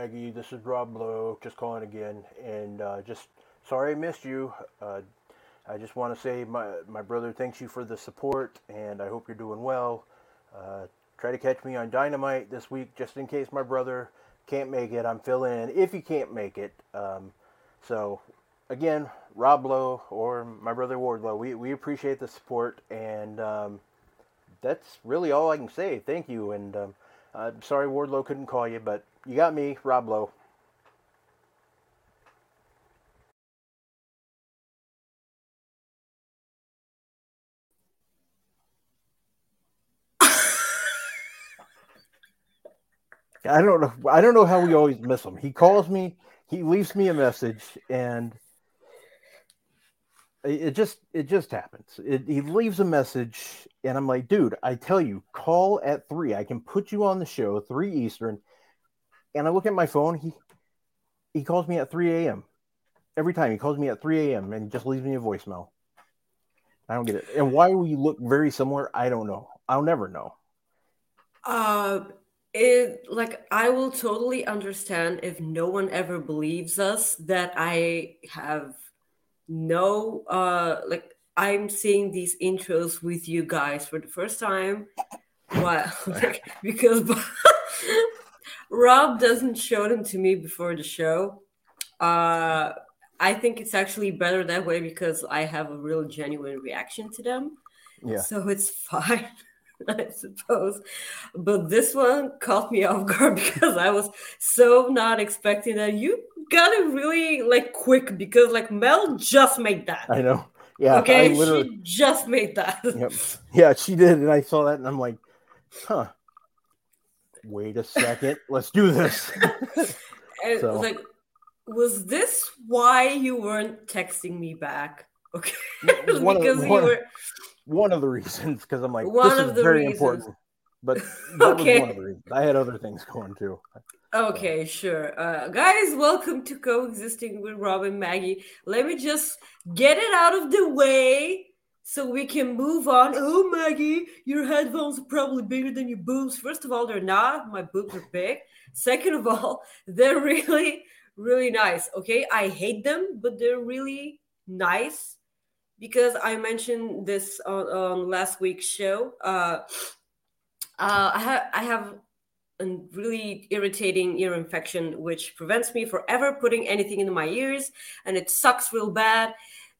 Maggie, this is Rob Lowe, just calling again, and uh, just sorry I missed you. Uh, I just want to say my my brother thanks you for the support, and I hope you're doing well. Uh, try to catch me on Dynamite this week, just in case my brother can't make it. I'm filling in if he can't make it. Um, so again, Rob Lowe or my brother Wardlow, we we appreciate the support, and um, that's really all I can say. Thank you, and um, I'm sorry Wardlow couldn't call you, but you got me, Rob Lowe. I don't know. I don't know how we always miss him. He calls me. He leaves me a message, and it just it just happens. It, he leaves a message, and I'm like, dude, I tell you, call at three. I can put you on the show three Eastern. And I look at my phone. He he calls me at three a.m. every time. He calls me at three a.m. and just leaves me a voicemail. I don't get it. And why we look very similar, I don't know. I'll never know. Uh, it like I will totally understand if no one ever believes us that I have no uh like I'm seeing these intros with you guys for the first time. Why? like, because Rob doesn't show them to me before the show. Uh, I think it's actually better that way because I have a real genuine reaction to them. Yeah. So it's fine, I suppose. But this one caught me off guard because I was so not expecting that. You got it really like quick because like Mel just made that. I know. Yeah. Okay, literally- she just made that. Yep. Yeah, she did, and I saw that, and I'm like, huh. Wait a second. Let's do this. So- like, was this why you weren't texting me back? Okay, One of- because one- you were one of the reasons, because I'm like, One this of is the very reasons. important. But that Okay. was one of the reasons. I had other things going too. okay. Sure, uh, guys, welcome to coexisting with Rob and Maggie. Let me just get it out of the way so we can move on. Oh, Maggie, your headphones are probably bigger than your boobs. First of all, they're not. My boobs are big. Second of all, they're really, really nice. Okay, I hate them, but they're really nice because I mentioned this on, on last week's show. Uh, uh, I, ha- I have a really irritating ear infection, which prevents me forever putting anything into my ears, and it sucks real bad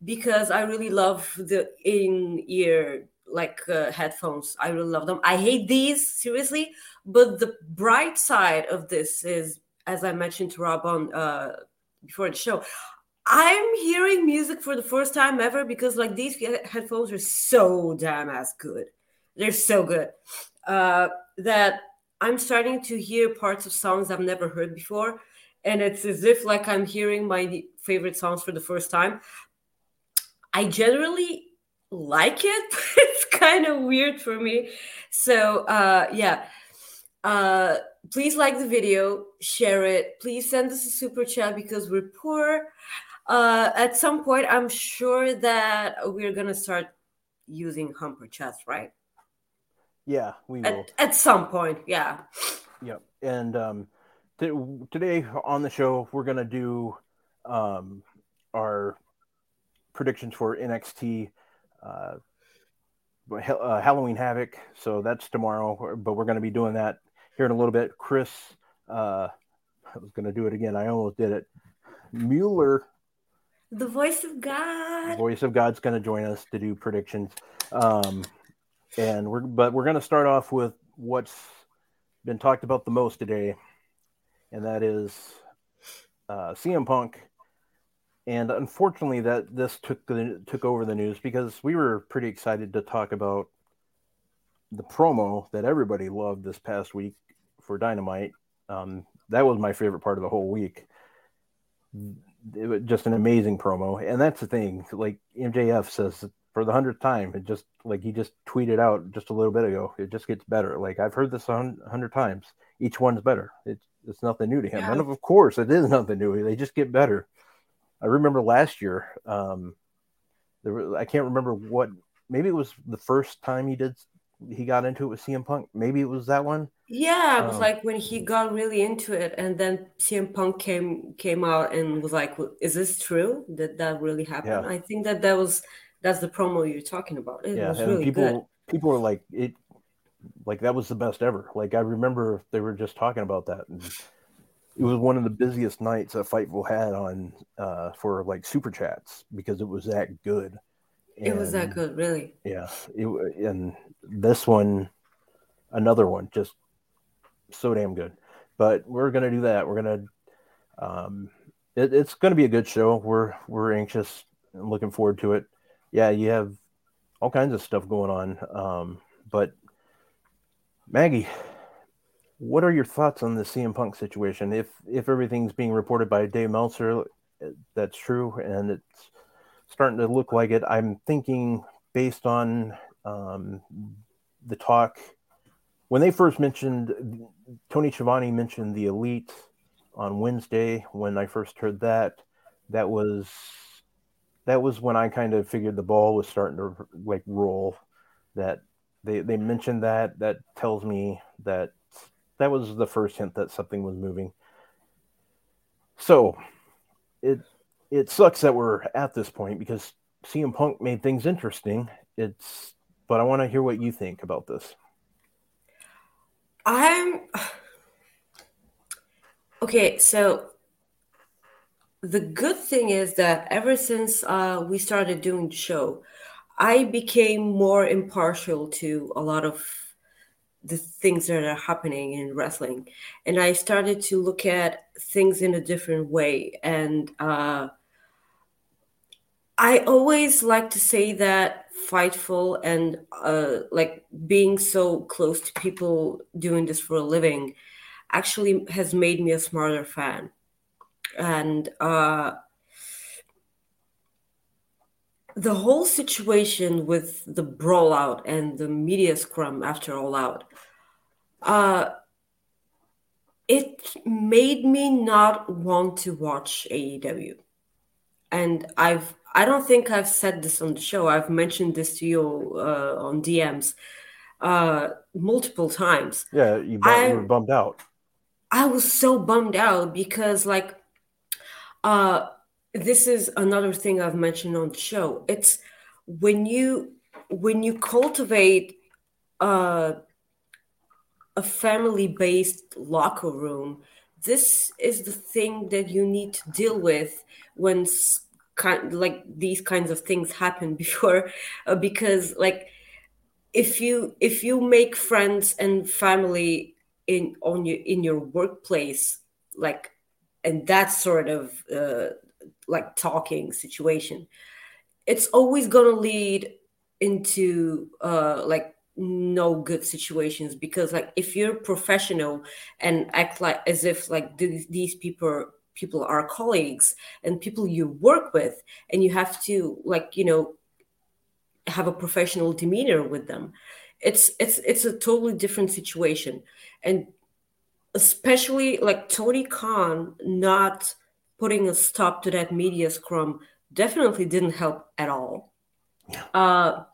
because I really love the in ear like uh, headphones. I really love them. I hate these seriously, but the bright side of this is, as I mentioned to Rob on uh, before the show, I'm hearing music for the first time ever because like these headphones are so damn as good. They're so good uh, that I'm starting to hear parts of songs I've never heard before, and it's as if like I'm hearing my favorite songs for the first time. I generally like it, it's kind of weird for me. So uh, yeah, uh, please like the video, share it. Please send us a super chat because we're poor. Uh, at some point, I'm sure that we're gonna start using Humper chats, right? Yeah, we will. At, at some point, yeah. Yep. And um, t- today on the show, we're going to do um, our predictions for NXT uh, uh, Halloween Havoc. So that's tomorrow, but we're going to be doing that here in a little bit. Chris, uh, I was going to do it again. I almost did it. Mueller, The voice of God. voice of God's going to join us to do predictions. Um, and we're but we're going to start off with what's been talked about the most today, and that is uh, CM Punk. And unfortunately, that this took the, took over the news because we were pretty excited to talk about the promo that everybody loved this past week for Dynamite. Um, that was my favorite part of the whole week. It was just an amazing promo, and that's the thing. Like MJF says for the hundredth time, it just like he just tweeted out just a little bit ago. It just gets better. Like I've heard this a hundred times. Each one's better. It's it's nothing new to him, yeah. and of course, it is nothing new. They just get better. I remember last year. Um, there was, I can't remember what. Maybe it was the first time he did. He got into it with CM Punk. Maybe it was that one. Yeah, it was um, like when he got really into it, and then CM Punk came came out and was like, "Is this true? That that really happened?" Yeah. I think that that was that's the promo you're talking about. It yeah, was really people good. people were like it, like that was the best ever. Like I remember they were just talking about that, and it was one of the busiest nights that Fightful had on uh, for like super chats because it was that good. And, it was that good, really. Yeah, it, and this one, another one, just so damn good. But we're gonna do that. We're gonna. Um, it, it's gonna be a good show. We're we're anxious and looking forward to it. Yeah, you have all kinds of stuff going on. Um, but Maggie, what are your thoughts on the CM Punk situation? If if everything's being reported by Dave Meltzer, that's true, and it's starting to look like it. I'm thinking based on um, the talk when they first mentioned Tony Schiavone mentioned the elite on Wednesday. When I first heard that, that was that was when I kind of figured the ball was starting to like roll. That they they mentioned that that tells me that that was the first hint that something was moving. So it it sucks that we're at this point because CM Punk made things interesting. It's but I want to hear what you think about this. I'm okay. So the good thing is that ever since uh, we started doing the show, I became more impartial to a lot of the things that are happening in wrestling. And i started to look at things in a different way. And uh, i always like to say that fightful and uh, like being so close to people doing this for a living actually has made me a smarter fan. And uh, the whole situation with the brawl out and the media scrum after all out uh it made me not want to watch AEW. And I've I don't think I've said this on the show. I've mentioned this to you uh, on DMs uh, multiple times. Yeah, you, bum- I, you were bummed out. I was so bummed out because like uh this is another thing I've mentioned on the show. It's when you when you cultivate uh, a family-based locker room, this is the thing that you need to deal with when kind like these kinds of things happen before, uh, because like if you if you make friends and family in on your in your workplace, like and that sort of uh, like talking situation. It's always going to lead into uh like no good situations because like if you're professional and act like as if like th- these people people are colleagues and people you work with and you have to like you know have a professional demeanor with them it's it's it's a totally different situation. And especially like tony khan not putting a stop to that media scrum definitely didn't help at all. Yeah. Uh,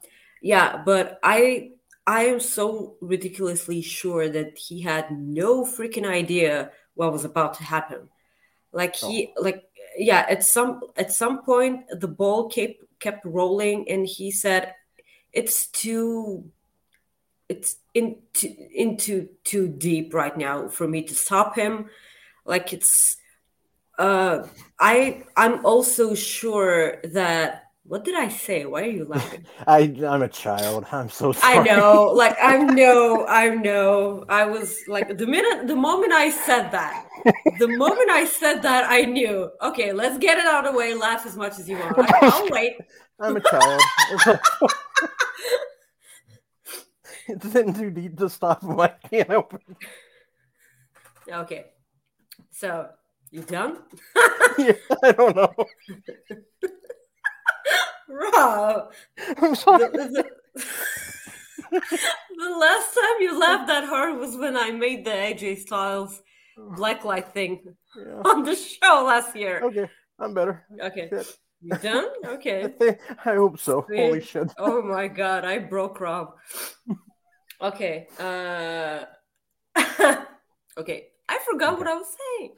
yeah, but I I am so ridiculously sure that he had no freaking idea what was about to happen. Like he oh. like yeah, at some at some point the ball kept kept rolling and he said it's too it's into into too deep right now for me to stop him. Like it's uh, I I'm also sure that What did I say? Why are you laughing? I I'm a child. I'm so sorry. I know, like I know, I know. I was like the minute, the moment I said that, the moment I said that, I knew. Okay, let's get it out of the way. Laugh as much as you want. I, I'll wait. I'm a child. in too deep to stop. I can't open. Okay, so you done? yeah, I don't know. Rob, I'm sorry. the, the- the last time you laughed that hard was when I made the AJ Styles blacklight thing Yeah. on the show last year. Okay, I'm better. Okay, you done? I, Okay. think, I hope so. Sweet. Holy shit. Oh my god, I broke Rob. Okay. Uh Okay, I forgot what I was saying.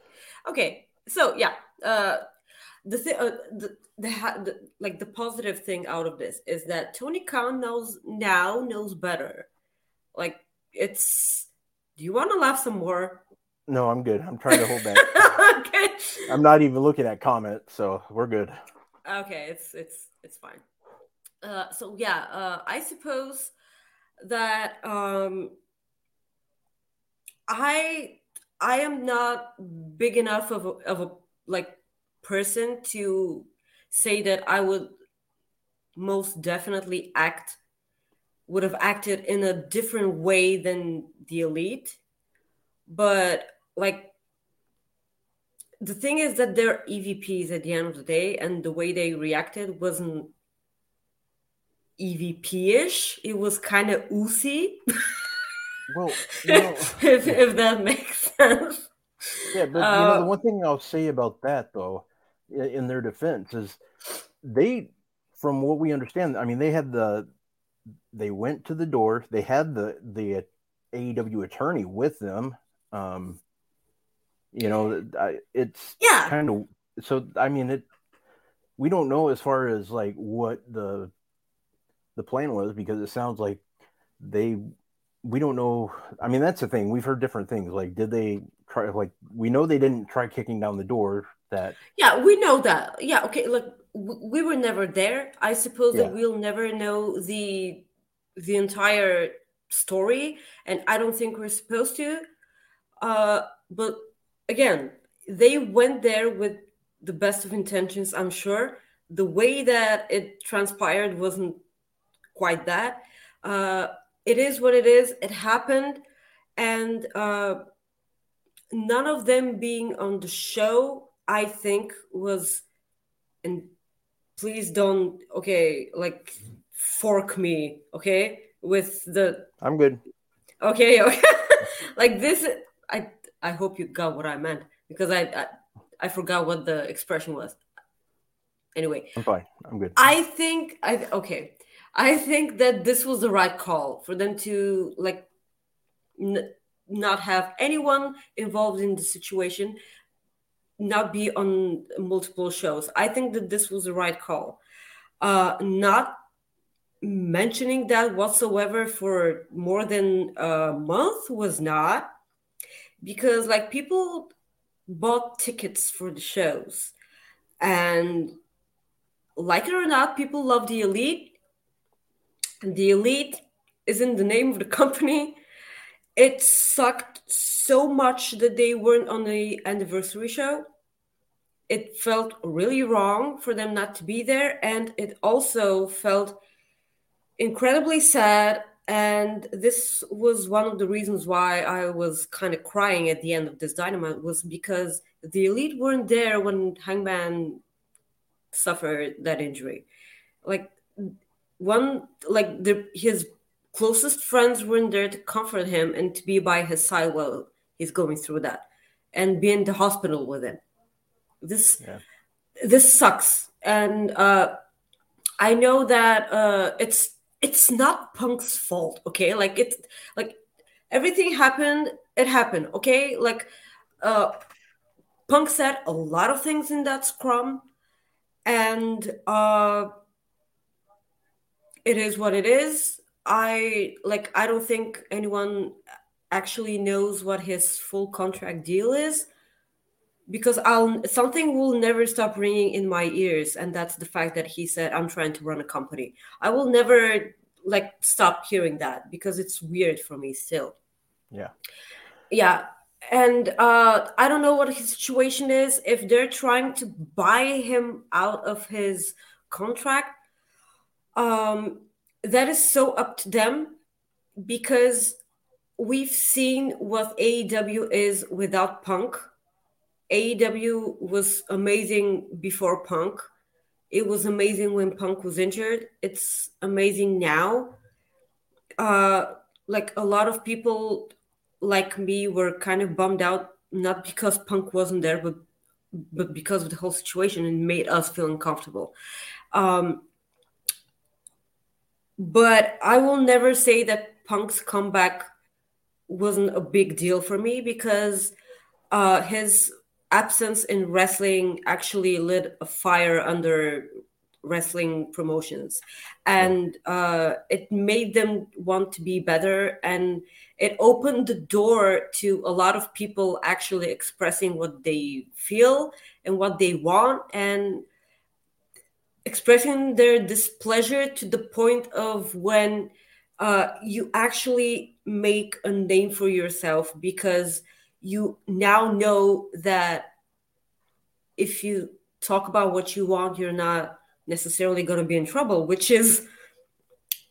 Okay. So, yeah, uh the thing uh, the, the, the like the positive thing out of this is that Tony Khan knows now knows better. Like it's do you want to laugh some more? No, I'm good. I'm trying to hold back. okay. I'm not even looking at comments, so we're good. okay it's it's it's fine uh so yeah uh i suppose that um i i am not big enough of a, of a like person to say that i would most definitely act would have acted in a different way than the elite but like the thing is that they're EVPs at the end of the day, and the way they reacted wasn't EVP-ish. It was kind of oozy, Well, you know, if, if that makes sense. yeah, but you know, the Uh, one thing I'll say about that, though, in their defense, is they, from what we understand, I mean, they had the, they went to the door, they had the the AEW attorney with them. Um, you know, it's Yeah, kind of so. I mean, it. We don't know as far as like what the the plan was because it sounds like they. We don't know. I mean, that's the thing. We've heard different things. Like, did they try? Like, we know they didn't try kicking down the door. That yeah, we know that. Yeah, okay. Look, we were never there. I suppose Yeah. that we'll never know the the entire story, and I don't think we're supposed to. Uh, but again, they went there with the best of intentions. I'm sure the way that it transpired wasn't quite that. Uh, it is what it is. It happened, and uh, none of them being on the show, I think, was. And please don't, okay, like fork me, okay, with the I'm good. okay, okay. like this. I I hope you got what I meant because I, I I forgot what the expression was. Anyway, I'm fine. I'm good. I think I okay. I think that this was the right call for them to like n- not have anyone involved in the situation, not be on multiple shows. I think that this was the right call. Uh, not mentioning that whatsoever for more than a month was not because like people bought tickets for the shows and like it or not people love the elite the elite is in the name of the company. It sucked so much that they weren't on the anniversary show. It felt really wrong for them not to be there and it also felt incredibly sad and this was one of the reasons why i was kind of crying at the end of this dynamite was because the elite weren't there when hangman suffered that injury. Like one like the his closest friends weren't there to comfort him and to be by his side while he's going through that and be in the hospital with him. This Yeah. this sucks. And uh i know that uh it's it's not punk's fault okay? Like it's like everything happened it happened okay? Like uh punk said a lot of things in that scrum and uh it is what it is i like i don't think anyone actually knows what his full contract deal is because I'll something will never stop ringing in my ears, and that's the fact that he said, "I'm trying to run a company." I will never like stop hearing that because it's weird for me still. Yeah. Yeah, and uh, I don't know what his situation is. If they're trying to buy him out of his contract, um, that is so up to them because we've seen what AEW is without Punk. AEW was amazing before Punk. It was amazing when Punk was injured. It's amazing now. Uh, like a lot of people like me were kind of bummed out, not because Punk wasn't there, but but because of the whole situation and made us feel uncomfortable. Um, but I will never say that Punk's comeback wasn't a big deal for me because uh, his absence in wrestling actually lit a fire under wrestling promotions. And uh, it made them want to be better. And it opened the door to a lot of people actually expressing what they feel and what they want. And expressing their displeasure to the point of when uh, you actually make a name for yourself because you now know that if you talk about what you want, you're not necessarily going to be in trouble, which is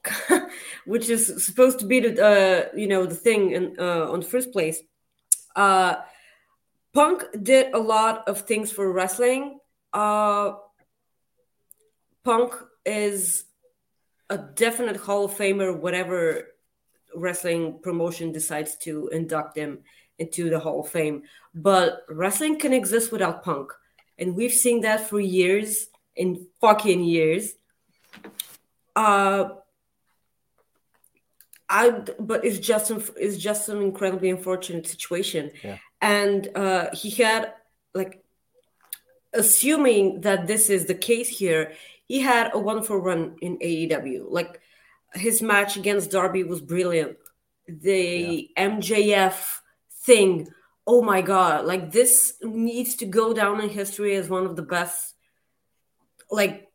which is supposed to be the uh, you know the thing in uh, on the first place. Uh, Punk did a lot of things for wrestling. Punk is a definite Hall of Famer, whatever wrestling promotion decides to induct him into the Hall of Fame. But wrestling can exist without Punk. And we've seen that for years in fucking years. Uh, I but it's just an, it's just an incredibly unfortunate situation, Yeah. and uh, he had like assuming that this is the case here, he had a wonderful run in AEW. Like his match against Darby was brilliant. The MJF thing, oh my god! Like this needs to go down in history as one of the best, like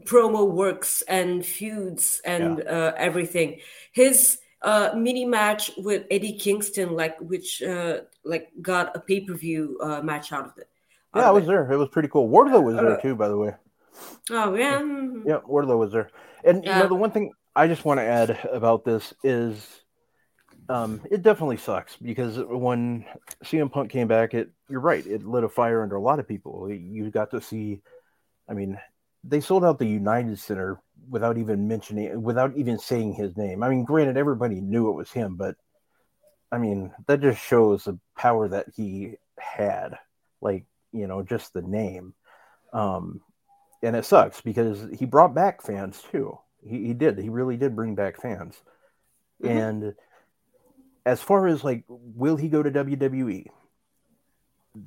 promo works and feuds and uh, everything. His uh, mini match with Eddie Kingston, like which uh, like got a pay per view uh, match out of it. Yeah, I was there. It was pretty cool. Wardlow was there Uh, too, by the way. Oh yeah. mhm. Yeah, Wardlow was there. And you know, the one thing I just want to add about this is um, it definitely sucks because when CM Punk came back, it you're right, it lit a fire under a lot of people. You got to see, I mean, they sold out the United Center without even mentioning, without even saying his name. I mean, granted, everybody knew it was him, but I mean, that just shows the power that he had. Like, you know, just the name. Um, and it sucks because he brought back fans too. He, he did. He really did bring back fans. Mhm. And as far as like, will he go to WWE?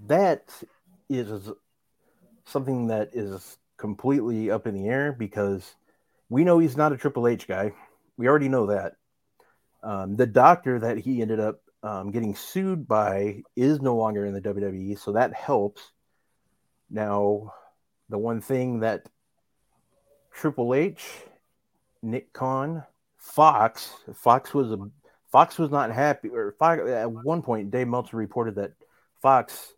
That is something that is completely up in the air because we know he's not a Triple H guy. We already know that. Um, the doctor that he ended up um, getting sued by is no longer in the WWE, so that helps. Now, the one thing that Triple H, Nick Khan, Fox, Fox was a Fox was not happy, or Fox, at one point, Dave Meltzer reported that Fox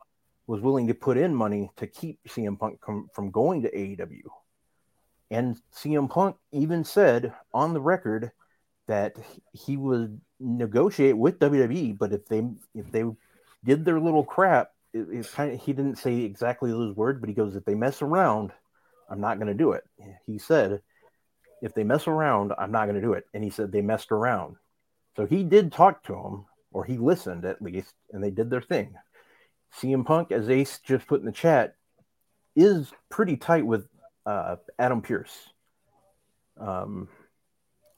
was willing to put in money to keep CM Punk com- from going to AEW. And CM Punk even said on the record that he would negotiate with WWE, but if they if they did their little crap, it, it kind of he didn't say exactly those words, but he goes, if they mess around, I'm not going to do it. He said, if they mess around, I'm not going to do it. And he said they messed around. So he did talk to him, or he listened at least, and they did their thing. CM Punk, as Ace just put in the chat, is pretty tight with uh, Adam Pearce. Um,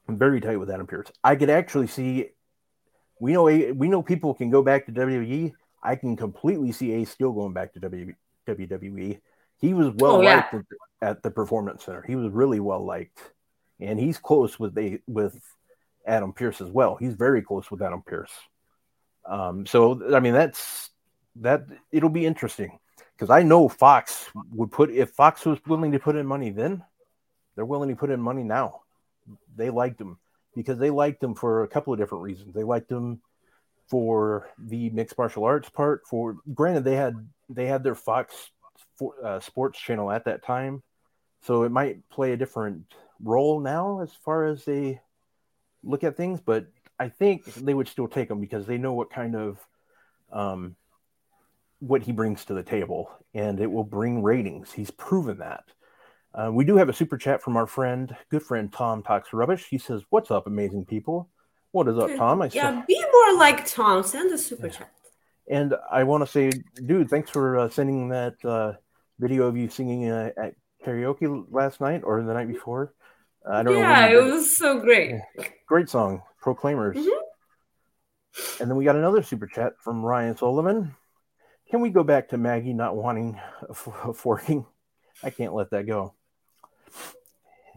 very tight with Adam Pearce. I could actually see. We know we know people can go back to WWE. I can completely see Ace still going back to W- WWE. He was well Oh, liked at, at the Performance Center. He was really well liked, and he's close with a, with Adam Pearce as well. He's very close with Adam Pearce. Um, so I mean that's that it'll be interesting. because I know Fox would put if Fox was willing to put in money then, they're willing to put in money now. They liked him because they liked him for a couple of different reasons. They liked him for the mixed martial arts part. For granted, they had they had their Fox for, uh, sports channel at that time, so it might play a different role now as far as they look at things. But I think they would still take him because they know what kind of um, what he brings to the table, and it will bring ratings. He's proven that. Uh, we do have a super chat from our friend, good friend Tom Talks Rubbish. He says, "What's up, amazing people? What is up, Tom?" I yeah, said, be more like Tom. Send a super yeah. chat. And I want to say, dude, thanks for uh, sending that uh, video of you singing uh, at karaoke last night or the night before. I don't yeah, know. Yeah, it was so great. Yeah. Great song, Proclaimers. Mm-hmm. And then we got another super chat from Ryan Sullivan. Can we go back to Maggie not wanting a forking? I can't let that go.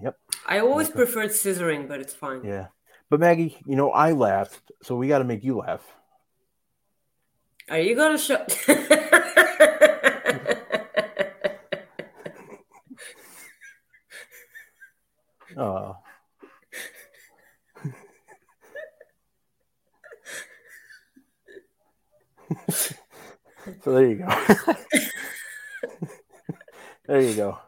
Yep. I always preferred scissoring, but it's fine. Yeah. But Maggie, you know, I laughed, so we got to make you laugh. Are you going to show? oh. so there you go. there you go.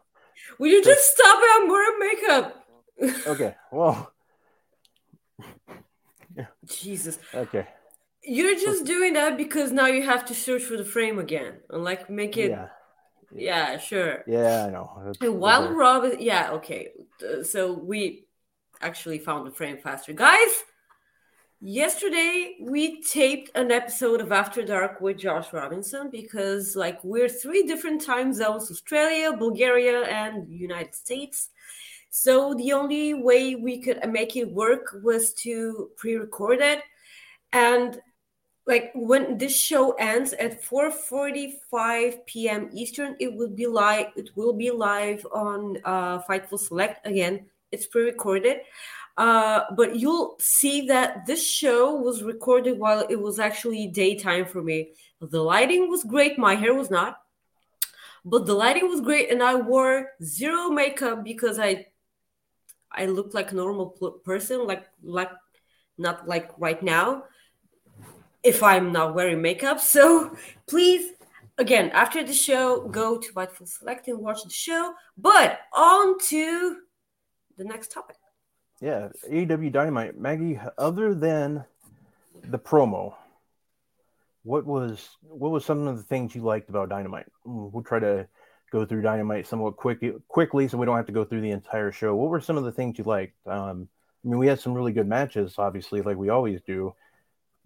Will you just stop it? I'm wearing makeup. okay. Well. Jesus. Okay. You're just doing that because now you have to search for the frame again and like make it. Yeah. Yeah, sure. Yeah, I know. And while Rob, is, yeah, okay. Uh, so we actually found the frame faster, guys. Yesterday we taped an episode of After Dark with Josh Robinson because like we're three different time zones: Australia, Bulgaria, and United States. So the only way we could make it work was to pre-record it. And like when this show ends at 4:45 p.m. Eastern, it will be live. It will be live on uh, Fightful Select again. It's pre-recorded, uh, but you'll see that this show was recorded while it was actually daytime for me. The lighting was great. My hair was not, but the lighting was great, and I wore zero makeup because I I look like a normal person, like like not like right now. If I'm not wearing makeup, so please, again, after the show, go to Fightful Select and watch the show. But on to the next topic. Yeah, AEW Dynamite, Maggie. Other than the promo, what was what was some of the things you liked about Dynamite? We'll try to go through Dynamite somewhat quick, quickly, so we don't have to go through the entire show. What were some of the things you liked? Um, I mean, we had some really good matches, obviously, like we always do.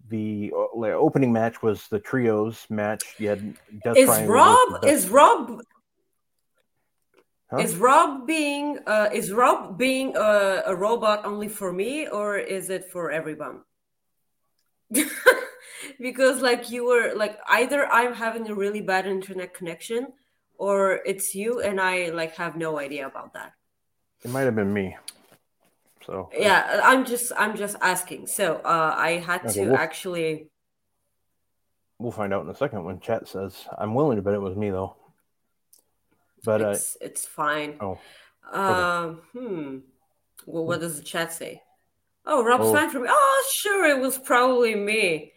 The uh, opening match was the trios match. You had Death is Triangle Rob is Rob huh? is Rob being uh, is Rob being a, a robot only for me or is it for everyone? because like you were like either I'm having a really bad internet connection or it's you and I like have no idea about that. It might have been me. So yeah, I'm just I'm just asking. So uh, I had okay, to we'll, actually. We'll find out in a second when chat says I'm willing to bet it was me though. But uh, it's, uh, it's fine. Oh. Um. Hmm. Well, what does the chat say? Oh, Rob's oh. fine for me. Oh, sure, it was probably me.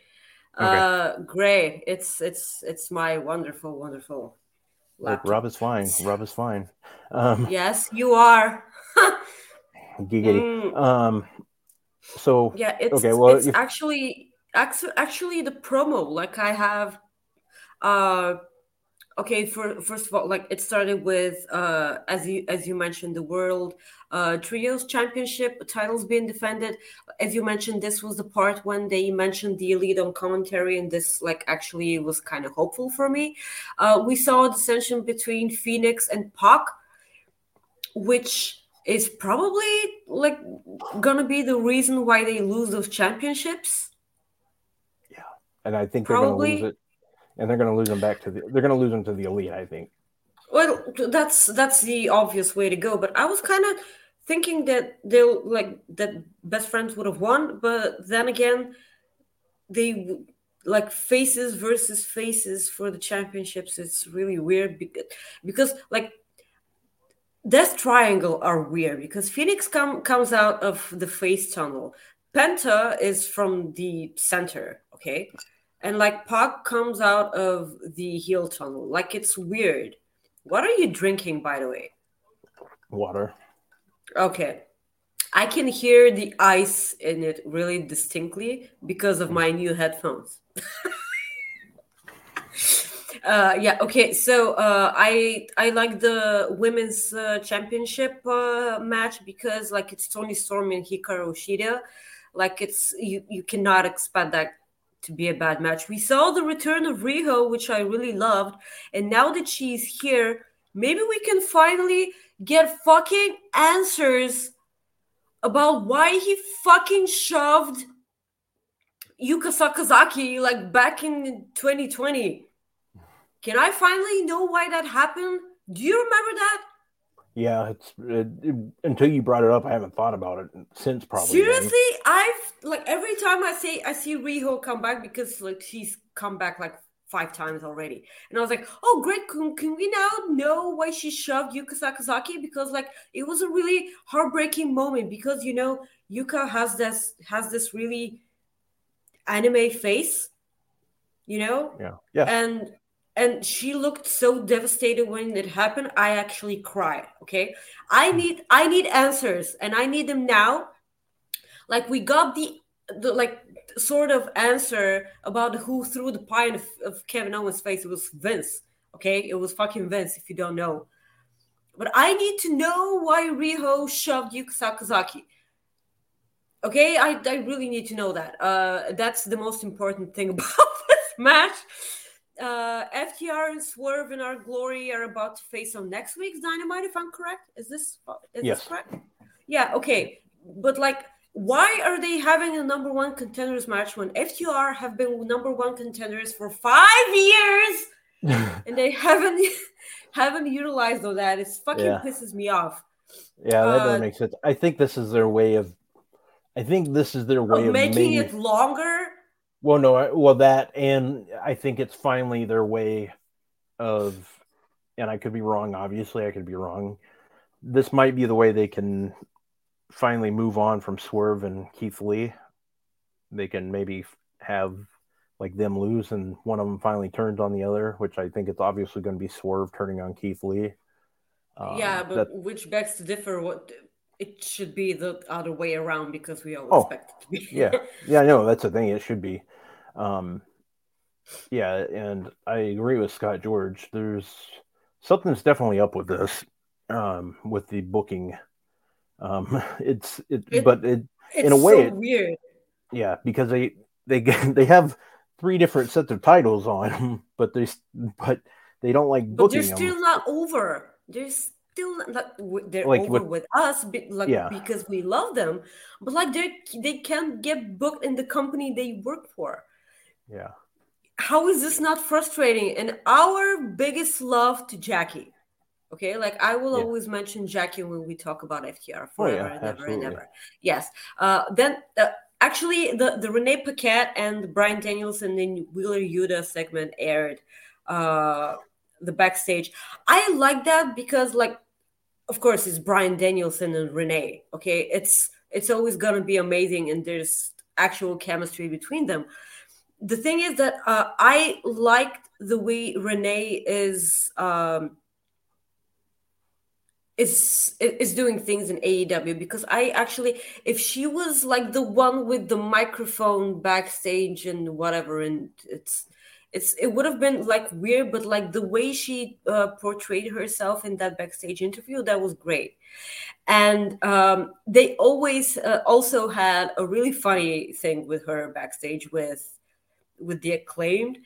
Okay. Uh, great. It's it's it's my wonderful, wonderful like Rob is fine. Rob is fine. Um, yes, you are. giggity. Mm. Um, so yeah, it's okay. Well, it's if... actually actually the promo. Like I have, uh, okay for first of all like it started with uh as you as you mentioned the world uh trios championship titles being defended. As you mentioned this was the part when they mentioned the elite on commentary and this like actually was kind of hopeful for me. Uh we saw a dissension between Fenix and Pac which is probably like gonna be the reason why they lose those championships. Yeah and i think probably and they're going to lose them back to the. They're going to lose them to the elite, I think. Well, that's that's the obvious way to go, but I was kind of thinking that they'll like that best friends would have won, but then again, they like faces versus faces for the championships it's really weird because, because like Death Triangle are weird because Fenix come, comes out of the face tunnel. Penta is from the center, okay? And like Pac comes out of the heel tunnel. Like it's weird. What are you drinking, by the way? Water. Okay. I can hear the ice in it really distinctly because of my new headphones. uh, yeah. Okay. So uh, I I like the women's uh, championship uh, match because like it's Toni Storm and Hikaru Shida. Like it's you you cannot expect that to be a bad match. We saw the return of Riho, which I really loved, and now that she's here, maybe we can finally get fucking answers about why he fucking shoved Yuka Sakazaki like back in 2020. Can I finally know why that happened? Do you remember that? Yeah, it's it, it, until you brought it up, I haven't thought about it since. Probably seriously, then. I've like every time I say I see Riho come back because like she's come back like five times already. And I was like, oh, great. Can, can we now know why she shoved Yuka Sakazaki? Because like it was a really heartbreaking moment because you know Yuka has this has this really anime face, you know? Yeah. Yeah. And and she looked so devastated when it happened. I actually cried. Okay. I hmm. need I need answers and I need them now. Like we got the the like sort of answer about who threw the pie of, of Kevin Owens' face. It was Vince. Okay, it was fucking Vince. If you don't know, but I need to know why Riho shoved Yuka Sakazaki. Okay, I, I really need to know that. Uh, that's the most important thing about this match. Uh, FTR and Swerve in our glory are about to face on next week's Dynamite. If I'm correct, is this is yes. this correct? Yeah. Okay, but like why are they having a number one contenders match when FTR have been number one contenders for five years and they haven't haven't utilized all that? It fucking yeah. pisses me off. Yeah, that uh, doesn't make sense. I think this is their way of. I think this is their way of, of making, it longer. Well, no, well that, and I think it's finally their way of, and I could be wrong. Obviously, I could be wrong. This might be the way they can finally move on from Swerve and Keith Lee, they can maybe have like them lose and one of them finally turns on the other, which I think it's obviously going to be Swerve turning on Keith Lee. Um, yeah, but that... which begs to differ. What it should be the other way around because we all oh, expect it to be. yeah, yeah, no, that's the thing. It should be. Um, yeah, and I agree with Scott George. There's something's definitely up with this, um, with the booking um, it's it, it but it in a way so it, weird. Yeah, because they they get, they have three different sets of titles on them, but they but they don't like booking. But they're still them. not over. They're still not. They're like over with, with us, like yeah. because we love them. But like they they can't get booked in the company they work for. Yeah. How is this not frustrating? And our biggest love to Jackie Okay, like I will yeah. always mention Jackie when we talk about FTR forever oh, yeah, and ever and ever. Yes. Uh, then uh, actually, the the Renee Paquette and Bryan Danielson and then Wheeler Yuta segment aired uh, the backstage. I like that because, like, of course, it's Bryan Danielson and Renee. Okay, it's it's always gonna be amazing, and there's actual chemistry between them. The thing is that uh, I liked the way Renee is. Um, is is doing things in AEW because I actually if she was like the one with the microphone backstage and whatever and it's it's it would have been like weird but like the way she uh, portrayed herself in that backstage interview that was great and um, they always uh, also had a really funny thing with her backstage with with the acclaimed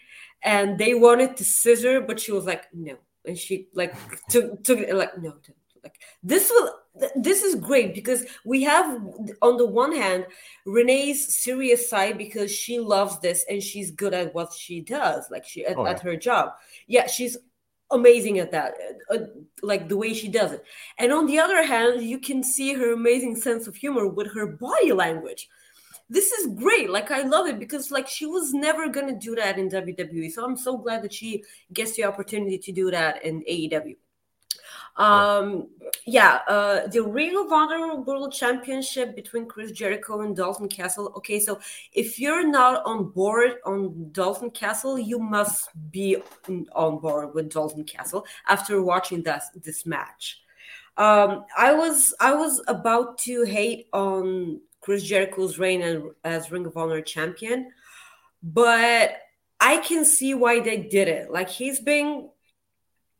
and they wanted to scissor but she was like no. And she like took took it like no like this will this is great because we have on the one hand renee's serious side because she loves this and she's good at what she does like she at, oh, yeah. at her job. Yeah she's amazing at that uh, uh, like the way she does it. And on the other hand you can see her amazing sense of humor with her body language this is great. Like I love it because like she was never gonna do that in WWE. So I'm so glad that she gets the opportunity to do that in AEW. Um, yeah, uh, the Ring of Honor World Championship between Chris Jericho and Dalton Castle. Okay, so if you're not on board on Dalton Castle, you must be on board with Dalton Castle after watching that this match. Um, I was I was about to hate on Chris Jericho's reign as Ring of Honor champion, but I can see why they did it. Like he's been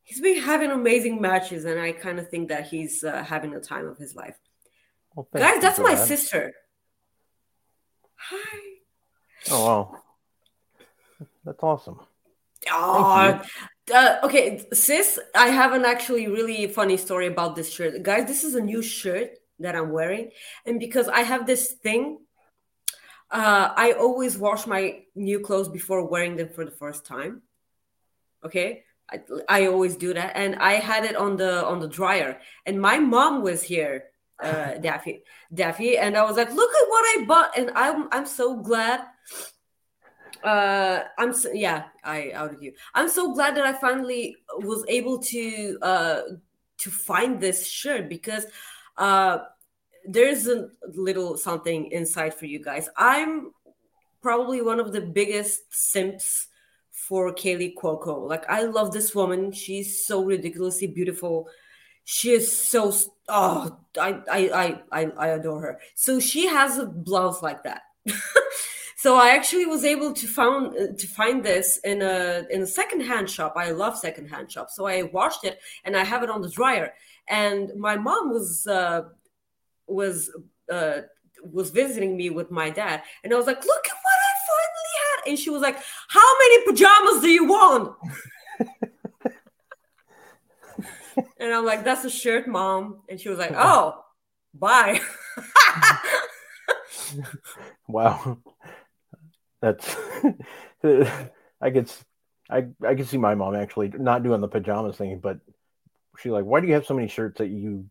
he's been having amazing matches, and I kind of think that he's uh, having the time of his life. Well, Guys, that's my that. sister. Hi. Oh wow, that's awesome. Oh, uh, okay, sis. I have an actually really funny story about this shirt, guys. This is a new shirt that I'm wearing, and because I have this thing, uh, I always wash my new clothes before wearing them for the first time. Okay, I, I always do that, and I had it on the on the dryer, and my mom was here, uh, Daffy, Daffy, and I was like, "Look at what I bought," and I'm I'm so glad. Uh, I'm so, yeah, I outed you. I'm so glad that I finally was able to uh to find this shirt because uh there's a little something inside for you guys. I'm probably one of the biggest simps for Kaley Cuoco. Like I love this woman. She's so ridiculously beautiful. She is so oh I I I I adore her. So she has a blouse like that. so I actually was able to found to find this in a in a secondhand shop. I love secondhand shops. So I washed it and I have it on the dryer. And my mom was uh, was uh, was visiting me with my dad, and I was like, "Look at what I finally had!" and she was like, How many pajamas do you want? and I'm like, That's a shirt, mom. And she was like, Oh, bye. wow. That's I could I I could see my mom actually not doing the pajamas thing, but she's like, Why do you have so many shirts that you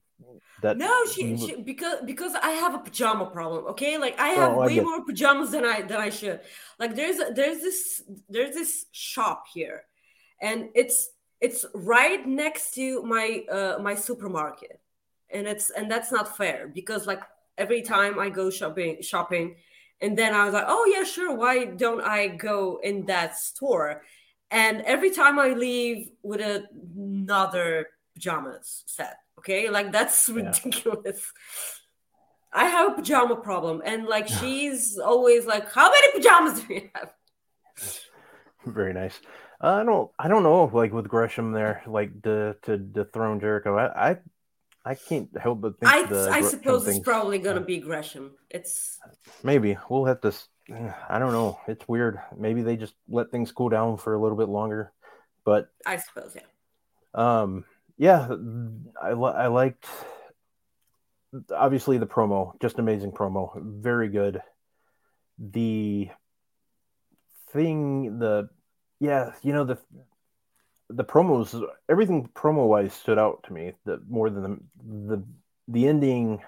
that no she, she, because because i have a pajama problem okay? Like i have oh, way I more pajamas than i than i should. Like there's there's this there's this shop here and it's it's right next to my uh my supermarket. And it's and that's not fair because like every time i go shopping shopping and then i was like oh yeah sure why don't i go in that store? And every time i leave with a, another pajamas set Okay, like that's ridiculous. Yeah. I have a pajama problem, and like she's always like, "How many pajamas do you have?" Very nice. Uh, I don't, I don't know, like with Gresham there, like to to dethrone Jericho. I, I, I can't help but think. I, the, I suppose it's probably gonna be Gresham. It's maybe we'll have to. I don't know. It's weird. Maybe they just let things cool down for a little bit longer, but I suppose yeah. Um, yeah, I, I liked obviously the promo, just amazing promo, very good. The thing, the yeah, you know the the promos, everything promo wise stood out to me. The more than the the the ending,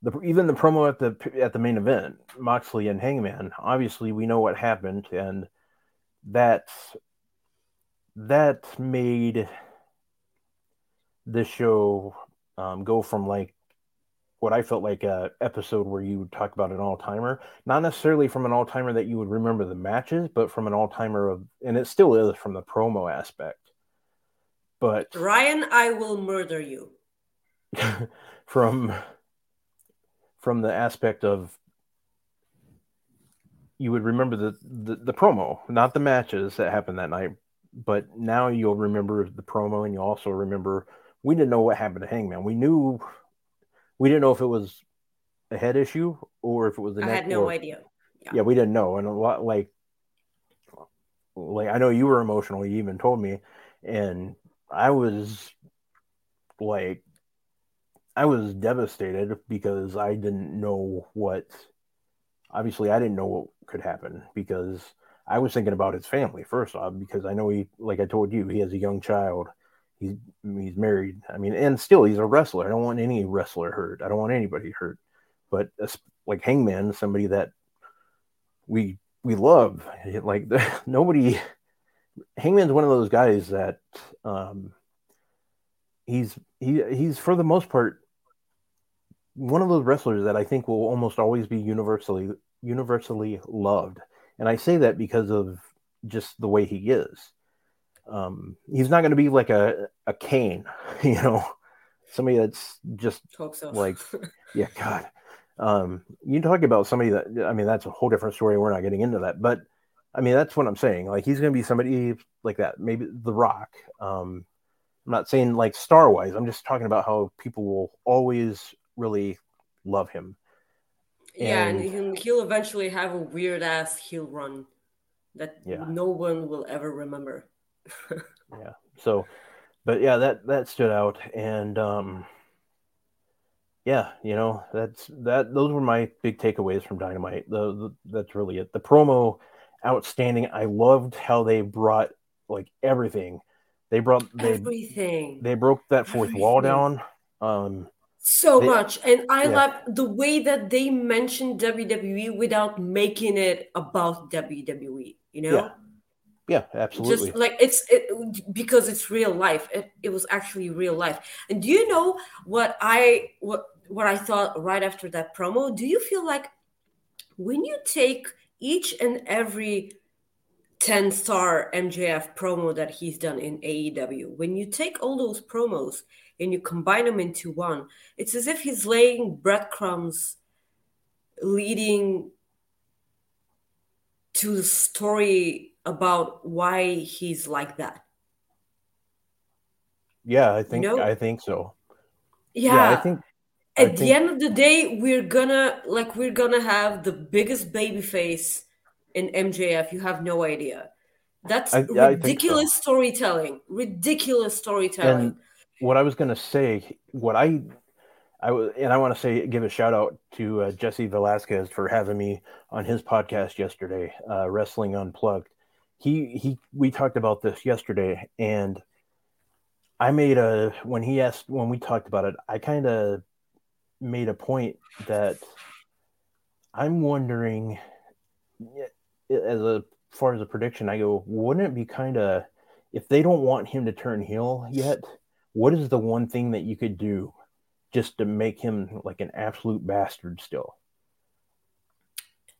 the even the promo at the at the main event, Moxley and Hangman. Obviously, we know what happened, and that that made this show um, go from like what I felt like a episode where you would talk about an all timer, not necessarily from an all timer that you would remember the matches, but from an all timer of, and it still is from the promo aspect. But Ryan, I will murder you. from from the aspect of you would remember the, the the promo, not the matches that happened that night, but now you'll remember the promo, and you also remember we didn't know what happened to Hangman. We knew we didn't know if it was a head issue or if it was the I neck. had no or, idea. Yeah. yeah, we didn't know, and a lot like like I know you were emotional. You even told me, and I was like, I was devastated because I didn't know what. Obviously, I didn't know what could happen because I was thinking about his family first off because I know he, like I told you, he has a young child He's he's married. I mean, and still he's a wrestler. I don't want any wrestler hurt. I don't want anybody hurt. but like Hangman, somebody that we we love. Like nobody, Hangman's one of those guys that um, he's he he's for the most part one of those wrestlers that I think will almost always be universally universally loved, and I say that because of just the way he is. Um, he's not going to be like a a Kane, you know, somebody that's just so. like, yeah, God. Um, you talk about somebody that I mean, that's a whole different story. We're not getting into that, but I mean, that's what I'm saying. Like, he's going to be somebody like that. Maybe The Rock. Um, I'm not saying like star wise. I'm just talking about how people will always really love him. Yeah, and, and he'll eventually have a weird ass heel run that yeah. no one will ever remember. Yeah. So, but yeah, that that stood out, and um, yeah, you know, that's that. Those were my big takeaways from Dynamite. The, the that's really it. The promo, outstanding. I loved how they brought like everything. They brought they, everything. They broke that fourth everything. wall down. Um, so they, much, and I yeah. love the way that they mentioned WWE without making it about WWE. You know. Yeah. Yeah, absolutely. Just like it's it, because it's real life. It, it was actually real life. And do you know what I what what I thought right after that promo? Do you feel like when you take each and every 10 star MJF promo that he's done in AEW, when you take all those promos and you combine them into one, it's as if he's laying breadcrumbs leading to the story about why he's like that. Yeah, I think you know? I think so. Yeah, yeah I think at I the think... end of the day, we're gonna like we're gonna have the biggest baby face in MJF. You have no idea. That's I, ridiculous so. storytelling. Ridiculous storytelling. And what I was gonna say, what I I was, and I want to say, give a shout out to uh, Jesse Velasquez for having me on his podcast yesterday, uh, Wrestling Unplugged. He he, we talked about this yesterday, and I made a when he asked when we talked about it, I kind of made a point that I'm wondering, as a far as a prediction, I go, wouldn't it be kind of if they don't want him to turn heel yet? What is the one thing that you could do just to make him like an absolute bastard still?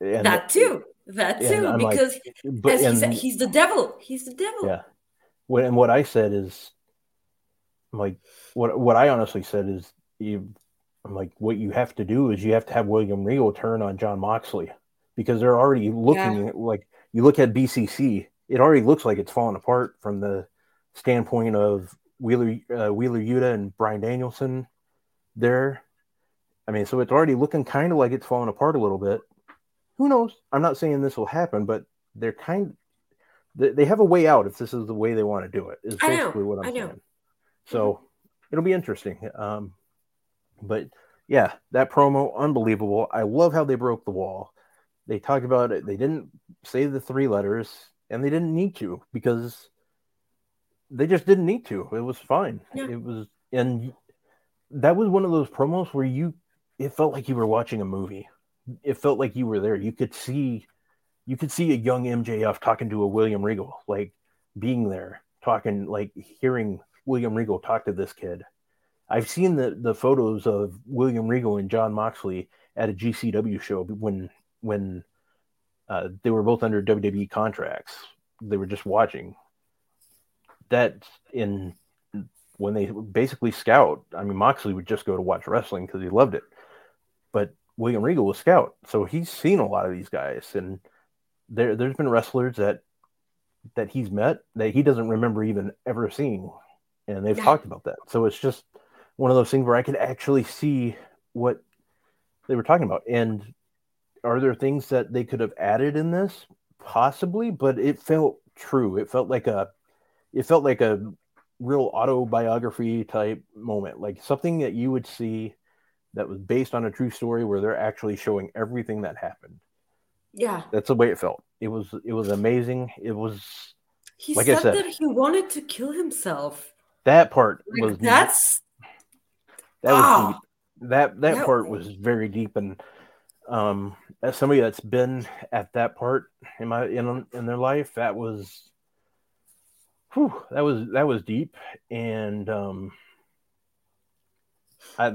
And that too. That too, because like, but, as he said, he's the devil. He's the devil. Yeah. What and what I said is like what what I honestly said is you I'm like, what you have to do is you have to have William Regal turn on Jon Moxley because they're already looking yeah. like you look at BCC, it already looks like it's falling apart from the standpoint of Wheeler uh, Wheeler Yuta and Bryan Danielson there. I mean, so it's already looking kind of like it's falling apart a little bit. Who knows? I'm not saying this will happen, but they're kind of, they have a way out if this is the way they want to do it. Is basically what I'm saying. So mm-hmm. it'll be interesting. Um, but yeah, that promo, unbelievable. I love how they broke the wall. They talked about it. They didn't say the three letters, and they didn't need to because they just didn't need to. It was fine. Yeah. It was, and that was one of those promos where you, it felt like you were watching a movie. It felt like you were there. You could see, you could see a young MJF talking to a William Regal, like being there, talking, like hearing William Regal talk to this kid I've seen the the photos of William Regal and Jon Moxley at a GCW show when when uh, they were both under WWE contracts. They were just watching. That in when they basically scout. I mean, Moxley would just go to watch wrestling because he loved it, but William Regal was scout, so he's seen a lot of these guys, and there there's been wrestlers that that he's met that he doesn't remember even ever seeing, and they've yeah. talked about that. So it's just one of those things where I could actually see what they were talking about. And are there things that they could have added in this? Possibly, but it felt true. It felt like a it felt like a real autobiography type moment, like something that you would see that was based on a true story where they're actually showing everything that happened. Yeah. That's the way it felt. It was it was amazing. It was he like said, I said that he wanted to kill himself. That part like, was that's that was oh. deep. that that part was very deep and um as somebody that's been at that part in my in in their life that was whew, that was that was deep and um I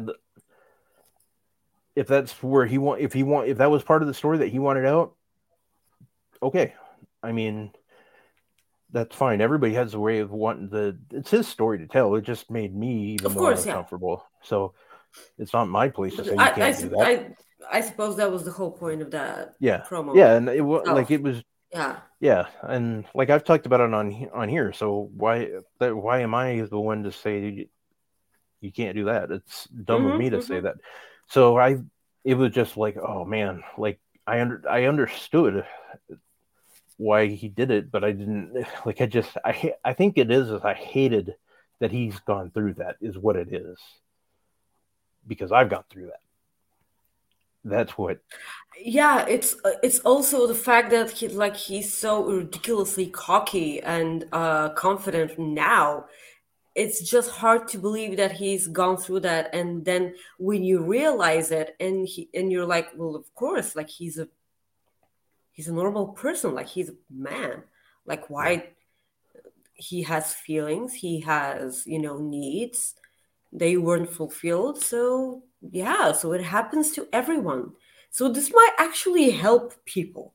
if that's where he want if he want if that was part of the story that he wanted out okay i mean that's fine everybody has a way of wanting the it's his story to tell it just made me even Of more course, yeah. uncomfortable so it's not my place to say you I, can't I, do that I, I suppose that was the whole point of that yeah promo. yeah and it was Oh. like it was Yeah. yeah and like i've talked about it on on here so why that why am i the one to say you, you can't do that it's dumb of Mhm, me to say mhm. that so i it was just like oh man like i under i understood why he did it but i didn't like i just i i think it is is i hated that he's gone through that is what it is because i've gone through that that's what Yeah, it's it's also the fact that he like he's so ridiculously cocky and uh confident now. It's just hard to believe that he's gone through that and then when you realize it and he and you're like, well, of course, like he's a he's a normal person, like he's a man. Like why he has feelings, he has, you know, needs. They weren't fulfilled. So, yeah, so it happens to everyone. So this might actually help people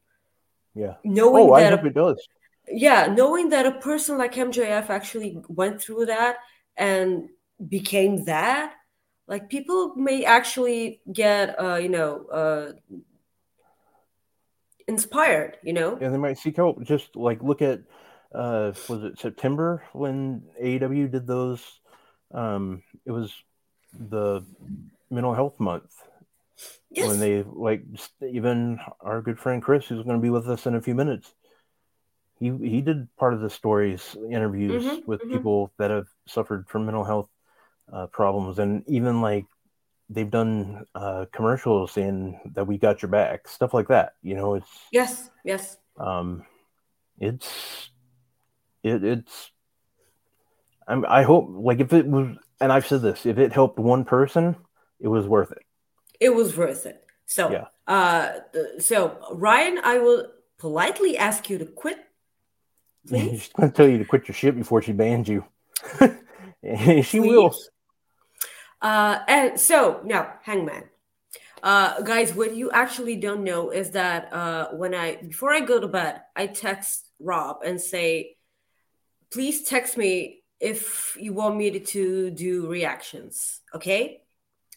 yeah knowing oh i that hope it does yeah, knowing that a person like MJF actually went through that and became that, like people may actually get uh, you know, uh inspired, you know? and they might seek help. Just like look at uh was it September when AEW did those um it was the mental health month Yes. when they like even our good friend Chris who's going to be with us in a few minutes he he did part of the stories interviews Mhm, with mhm. people that have suffered from mental health uh, problems and even like they've done uh commercials saying that we got your back stuff like that you know it's Yes, yes. um it's it it's I'm, i hope like if it was and i've said this if it helped one person it was worth it It was worth it. So, Yeah. uh, so Ryan, I will politely ask you to quit, please. she's going to tell you to quit your shit before she bans you she will Uh, and so now, Hangman. Uh, guys, what you actually don't know is that uh, when I before I go to bed, I text Rob and say, "Please text me if you want me to, to do reactions." Okay.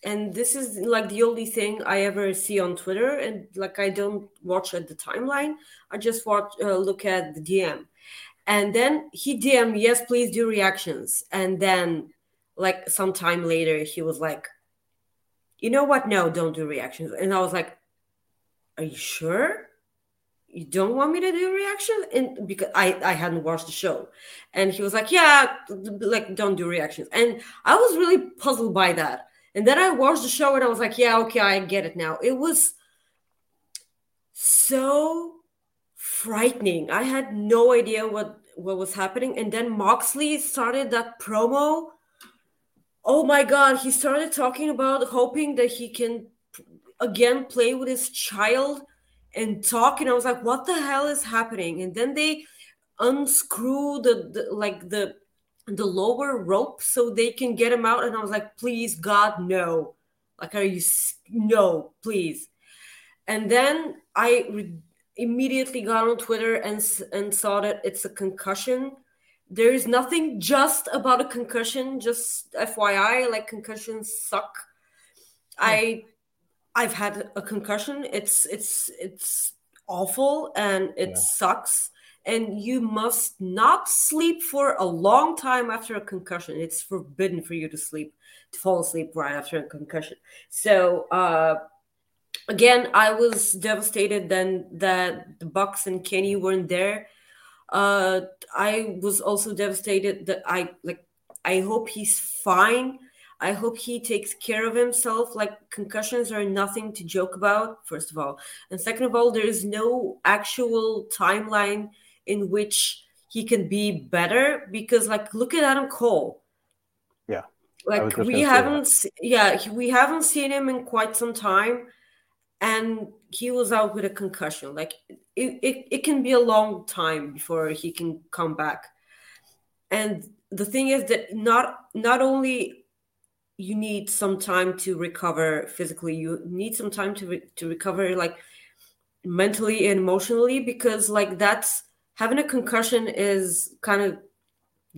And this is like the only thing I ever see on Twitter, and like I don't watch at the timeline. I just watch, uh, look at the DM, and then he DM, yes, please do reactions, and then like some time later he was like you know what? No don't do reactions. And i was like are you sure? You don't want me to do reactions and because i i hadn't watched the show. And he was like yeah like don't do reactions. And i was really puzzled by that. And then i watched the show and i was like yeah okay i get it now. It was so frightening. I had no idea what what was happening. And then moxley started that promo. Oh my god he started talking about hoping that he can again play with his child and talk. And i was like what the hell is happening? And then they unscrew the, the like the the lower rope so they can get him out. And i was like please god no. Like are you no please. And then i immediately got on twitter and and saw that it's a concussion. There is nothing just about a concussion just fyi like concussions suck. I i've had a concussion. It's it's it's awful and it Yeah. sucks. And you must not sleep for a long time after a concussion. It's forbidden for you to sleep to fall asleep right after a concussion. So uh again i was devastated then that the bucks and kenny weren't there. Uh i was also devastated that i like i hope he's fine. I hope he takes care of himself. Like concussions are nothing to joke about first of all. And second of all there is no actual timeline in which he can be better because like look at adam cole. Yeah. like we haven't yeah we haven't seen him in quite some time and he was out with a concussion. Like it, it, it can be a long time before he can come back. And the thing is that not not only you need some time to recover physically you need some time to re- to recover like mentally and emotionally because like that's having a concussion is kind of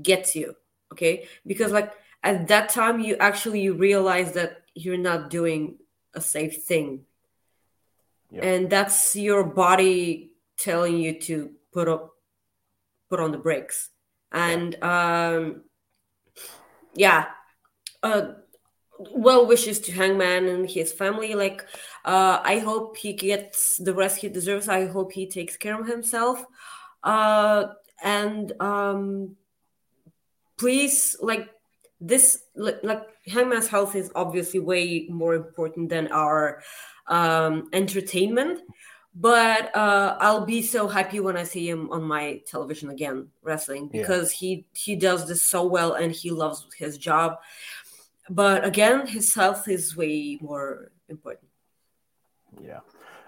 gets you okay? Because like at that time you actually you realize that you're not doing a safe thing and that's your body telling you to put up put on the brakes. And um yeah. Uh well wishes to hangman and his family. Like uh i hope he gets the rest he deserves. I hope he takes care of himself. Uh and um please like this like, like hangman's health is obviously way more important than our um entertainment but uh, I'll be so happy when I see him on my television again wrestling because yeah. he he does this so well and he loves his job. But again, his health is way more important. Yeah.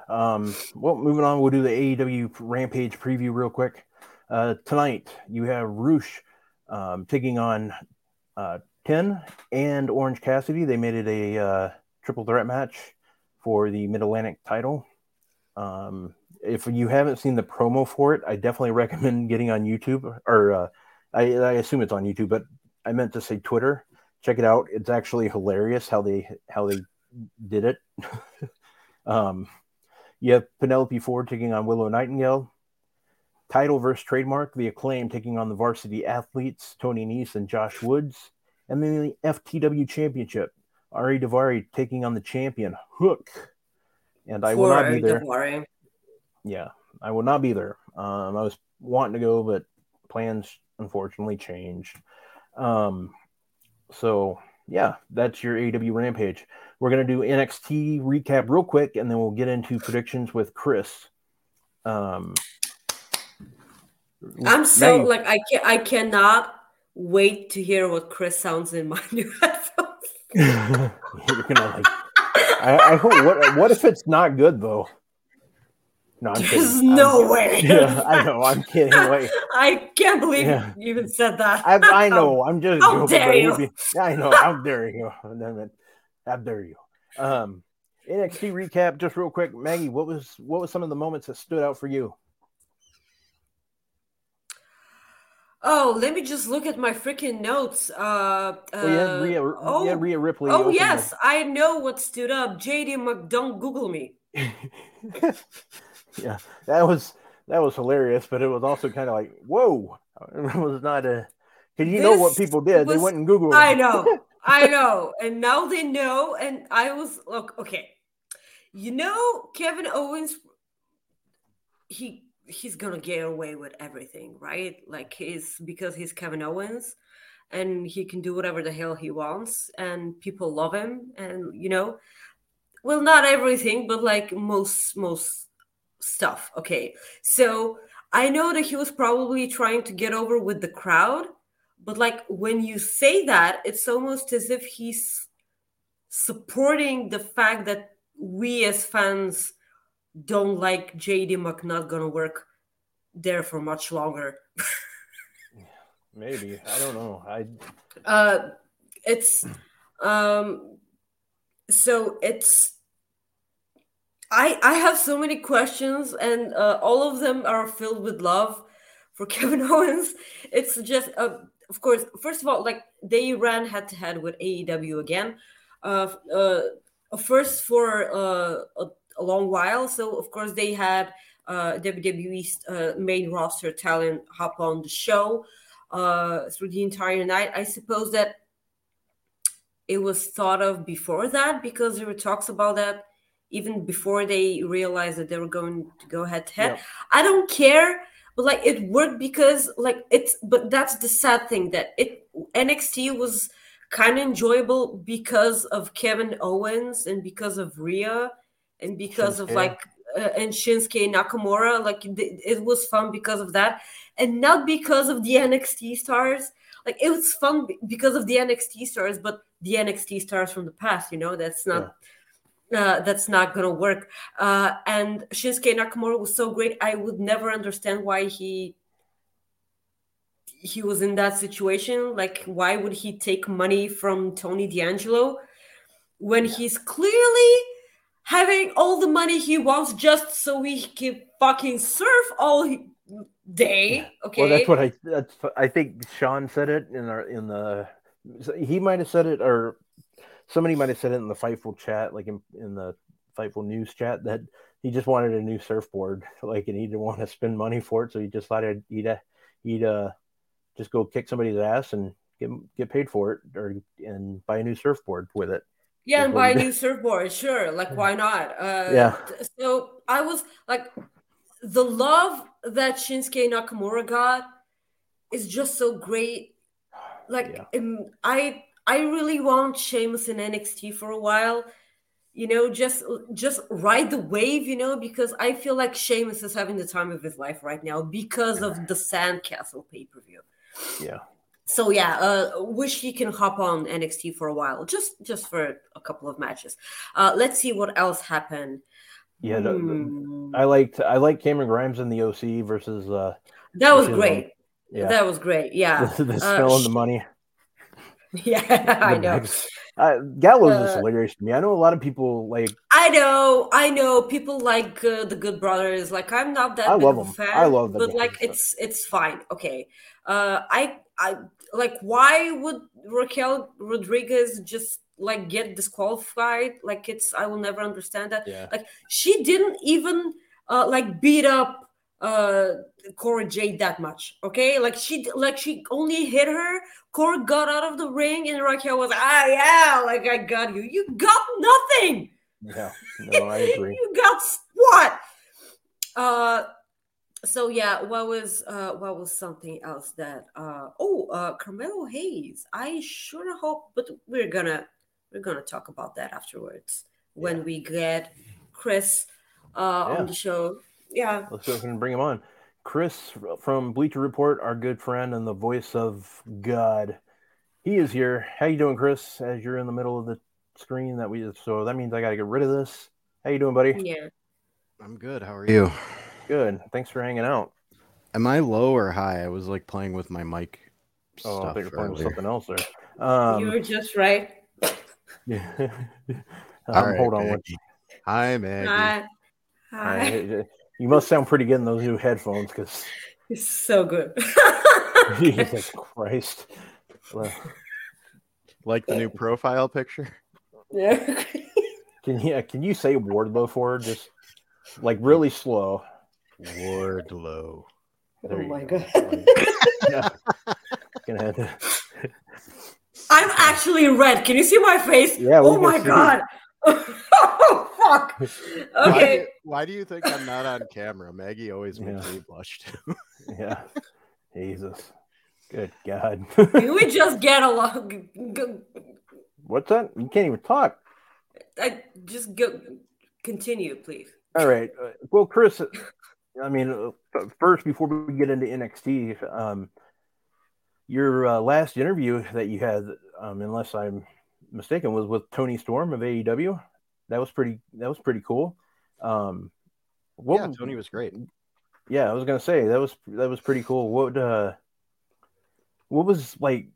Um, well, moving on, we'll do the AEW Rampage preview real quick. Uh, tonight, you have Rush um, taking on uh, Ten and Orange Cassidy. They made it a uh, triple threat match for the Mid Atlantic title. Um, if you haven't seen the promo for it, I definitely recommend getting on YouTube or uh, I, I, assume it's on YouTube, but I meant to say Twitter. Check it out. It's actually hilarious how they how they did it. um, you have Penelope Ford taking on Willow Nightingale. Title versus trademark, the acclaim taking on the varsity athletes, Tony Nese and Josh Woods. And then the FTW championship, Ari Daivari taking on the champion, Hook and I will not be there. Yeah, I will not be there. Um, I was wanting to go, but plans unfortunately changed. Um, so yeah, that's your AW Rampage. We're gonna do NXT recap real quick, and then we'll get into predictions with Chris. Um, I'm so like I can I cannot wait to hear what Chris sounds in my new headphones. You're gonna like I, I, hope. What, what if it's not good though? No, I'm There's kidding. no I'm way. Yeah, I know. I'm kidding. Wait. I can't believe yeah. you even said that. I, I know. I'm just how joking. Dare you? Be, I know. How dare you? How dare you? Um, NXT recap, just real quick, Maggie. What was what was some of the moments that stood out for you? Oh, let me just look at my freaking notes. Uh, uh well, Rhea, oh, Rhea Ripley. Oh, yes, I know what stood up. JD Mc, don't Google me. yeah, that was that was hilarious, but it was also kind of like, whoa, it was not a. Because you this know what people did, was, they went and Googled. I know, I know, and now they know. And I was look, okay, you know, Kevin Owens. He he's gonna get away with everything, right? Like he's because he's Kevin Owens and he can do whatever the hell he wants and people love him and you know well not everything but like most most stuff okay so i know that he was probably trying to get over with the crowd but like when you say that it's almost as if he's supporting the fact that we as fans don't like JD McNutt gonna work there for much longer. Maybe I don't know. I uh, it's um, so it's I I have so many questions and uh, all of them are filled with love for Kevin Owens. It's just uh, of course first of all like they ran head to head with AEW again. Uh, uh, first for uh, a a long while. So of course they had uh, WWE's uh, main roster talent hop on the show uh, through the entire night. I suppose that it was thought of before that because there were talks about that even before they realized that they were going to go head to head. I don't care, but like it worked because like it's but that's the sad thing that it NXT was kind of enjoyable because of Kevin Owens and because of Rhea and because Shinsuke. of like uh, and Shinsuke Nakamura. Like it was fun because of that, and not because of the NXT stars. like it was fun because of the NXT stars, but the NXT stars from the past, you know, that's not uh, that's not gonna work. Uh, and Shinsuke Nakamura was so great. I would never understand why he he was in that situation. Like, why would he take money from Tony D'Angelo when he's clearly having all the money he wants just so he can fucking surf all he, day? Okay. Well, that's what I. That's I think Sean said it in our in the. He might have said it, or somebody might have said it in the Fightful chat, like in in the Fightful news chat, that he just wanted a new surfboard, like, and he didn't want to spend money for it, so he just thought he'd he'd, uh, he'd uh, just go kick somebody's ass and get get paid for it, or and buy a new surfboard with it. Yeah, and buy a new surfboard, sure. Like, why not? Uh, Yeah. So I was like, the love that Shinsuke Nakamura got is just so great. Like, Yeah. I I really want Sheamus in NXT for a while. You know, just just ride the wave. You know, because I feel like Sheamus is having the time of his life right now because of the Sandcastle pay per view. Yeah, So yeah, uh, wish he can hop on NXT for a while, just just for a couple of matches. Uh, let's see what else happened. yeah. Hmm. I liked I like Cameron Grimes in the OC versus uh that was great. yeah That was great. Yeah, the, the Uh, the money. yeah, I know. Mex- Uh, Gallows is Uh, hilarious to me. I know a lot of people like. I know, I know. People like uh, the Good Brothers. Like I'm not that I big love of them. fan. I love the but like it's it's fine. Okay. Uh, I I like why would Raquel Rodriguez just like get disqualified? Like it's I will never understand that. Yeah. Like she didn't even uh like beat up uh Cora Jade that much. Okay, like she like she only hit her. Cora got out of the ring, and Raquel was ah yeah, like I got you. You got nothing. Yeah, no, I agree. you got what? Uh, so yeah, what was uh what was something else that uh oh uh Carmelo Hayes. I sure hope, but we're gonna we're gonna talk about that afterwards when Yeah. we get Chris uh Yeah. on the show. Yeah. Let's go ahead and bring him on. Chris from Bleacher Report, our good friend and the voice of God. He is here. How you doing, Chris? As you're in the middle of the screen that we so that means I gotta get rid of this. How you doing, buddy? Yeah. I'm good. How are you? Good. Thanks for hanging out. Am I low or high? I was like playing with my mic. Oh, I think you're playing with something else there. Um, you were just right. yeah. um, All right, hold on one Maggie. Hi, Maggie. Hi. Hi. I- you must sound pretty good in those new headphones because It's so good. Jesus Christ. Well, Like the new profile picture? yeah. Can you can you say Wardlow for her? Just like really slow. Wardlow. There oh my go. god. Yeah. Gonna have to- I'm actually red. Can you see my face? Yeah, we Oh my god. oh fuck. Why, Okay. do, why do you think I'm not on camera? Maggie always makes Yeah. me blush too. Yeah. Jesus. Good God. Can we just get along? G- g- What's that? You can't even talk. I just go continue, please. All right. Uh, well, Chris, I mean, first, before we get into NXT, um, your uh, last interview that you had, um, unless I'm mistaken, was with Toni Storm of AEW. That was pretty. That was pretty cool. Um, what, yeah, Tony was great. yeah, I was gonna say that was that was pretty cool. What uh, what was like?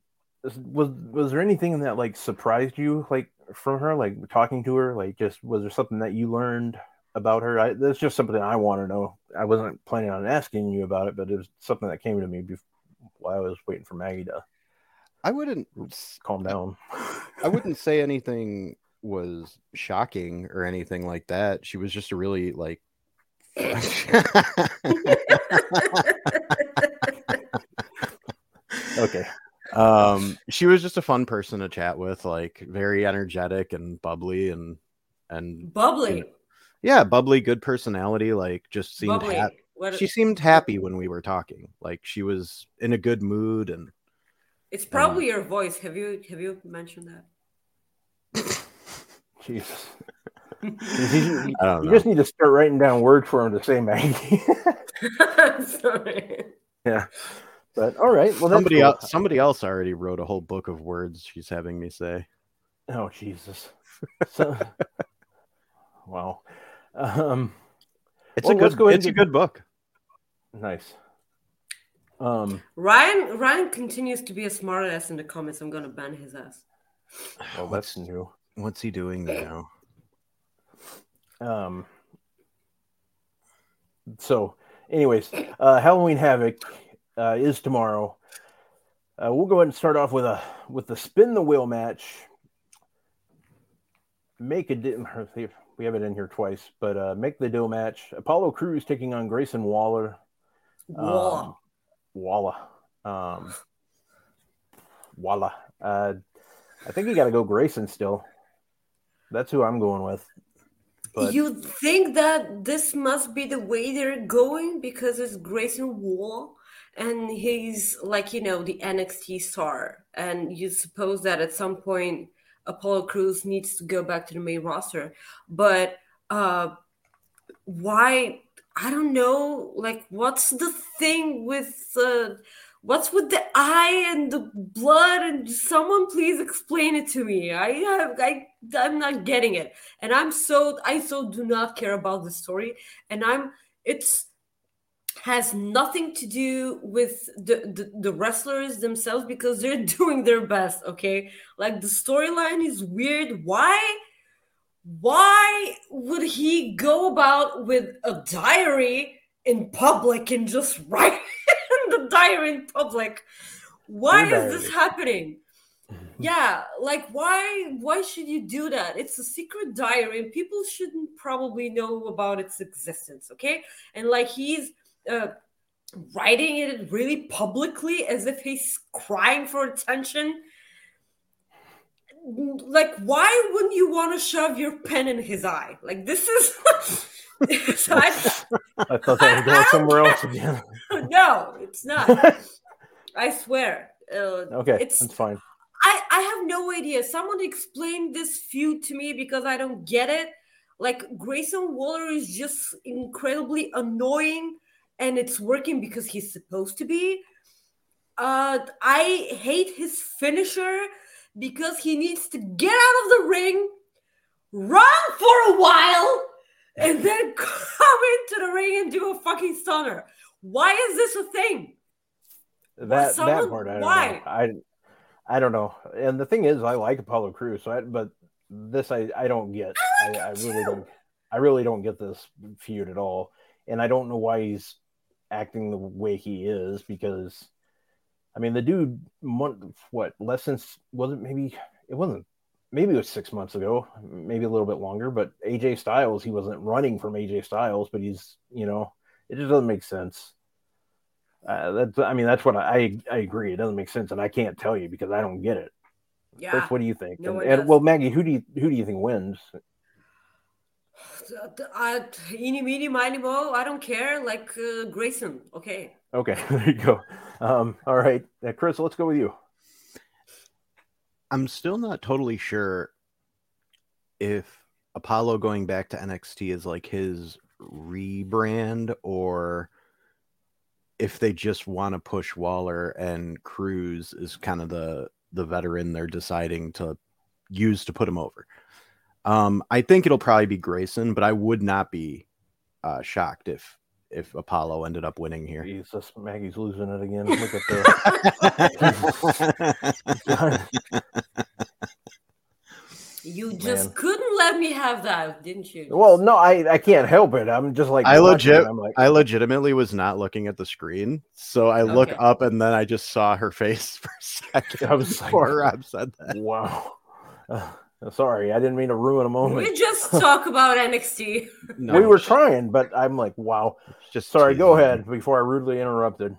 Was was there anything that like surprised you like from her? Like talking to her, like just was there something that you learned about her? I, that's just something I want to know. I wasn't planning on asking you about it, but it was something that came to me before, while I was waiting for Maggie to I wouldn't calm down. I wouldn't say anything was shocking or anything like that. She was just a really like okay. um she was just a fun person to chat with like very energetic and bubbly and and Bubbly. Yeah bubbly good personality like just seemed Bubbly. hap- What, she seemed happy when we were talking like she was in a good mood and it's probably your voice. Have you have you mentioned that? Jesus. You, you- you just need to start writing down words for him to say, Maggie. Sorry. yeah. But all right, well, somebody cool. else somebody else already wrote a whole book of words she's having me say. Oh Jesus! So, wow. Um, It's Well, a good go it's a good book. nice. Um, Ryan Ryan continues to be a smartass in the comments. I'm gonna ban his ass. well, that's new. What's he doing now? Um, so, anyways, uh, Halloween Havoc uh, is tomorrow. Uh, we'll go ahead and start off with a with the spin the wheel match. Make a di- we have it in here twice, but uh, make the deal match. Apollo Crews taking on Grayson Waller. Um, Walla. Um, Walla. Uh, I think you got to go Grayson still. That's who I'm going with. But you think that this must be the way they're going because it's Grayson Wall and he's like, you know, the NXT star. And you suppose that at some point Apollo Crews needs to go back to the main roster. But uh why I don't know, like what's the thing with uh what's with the eye and the blood and someone please explain it to me. I have I I'm not getting it and i'm so i so do not care about the story and i'm it's has nothing to do with the, the the wrestlers themselves because they're doing their best okay? Like the storyline is weird. Why why would he go about with a diary in public and just write in the diary in public? Why Your is this happening? Yeah like why why should you do that? It's a secret diary and people shouldn't probably know about its existence okay? And like he's uh writing it really publicly as if he's crying for attention like why wouldn't you want to shove your pen in his eye like this is So I- I thought that was going somewhere else again. no it's not i swear uh, okay, It's- that's fine. I, I have no idea. Someone explain this feud to me because I don't get it. Like Grayson Waller is just incredibly annoying and it's working because he's supposed to be. Uh I hate his finisher because he needs to get out of the ring, run for a while, and then come into the ring and do a fucking stunner. Why is this a thing? That that part, I don't why? know. I I don't know. And the thing is, I like Apollo Crews, so I, but this I I don't get. I, like I it really don't. I really don't get this feud at all, and I don't know why he's acting the way he is because, I mean, the dude, month what less than wasn't maybe it wasn't maybe it was six months ago, maybe a little bit longer. But AJ Styles, he wasn't running from AJ Styles, but he's you know it just doesn't make sense. Uh, that's I mean that's what I I agree. It doesn't make sense, and I can't tell you because I don't get it. Yeah. Chris, what do you think? no and, and well, Maggie, who do you who do you think wins? Uh, eeny, meeny, miny, mo. I don't care. Like uh, Grayson. Okay. Okay, there you go. Um, all right, uh, Chris, let's go with you. I'm still not totally sure if Apollo going back to NXT is like his rebrand or if they just want to push Waller and Crews is kind of the the veteran they're deciding to use to put him over. Um, I think it'll probably be Grayson, but I would not be uh, shocked if if Apollo ended up winning here. Jesus, Maggie's losing it again. Look at the. You just Man. couldn't let me have that, didn't you? well, no, I I can't help it. I'm just like I legit, I'm like, I legitimately was not looking at the screen, so I look up and then I just saw her face for a second I was like- before Rob said that. wow. Uh, sorry, I didn't mean to ruin a moment. We just talk about NXT. No, we were trying, but I'm like, wow. just Sorry, go teasing. ahead before I rudely interrupted.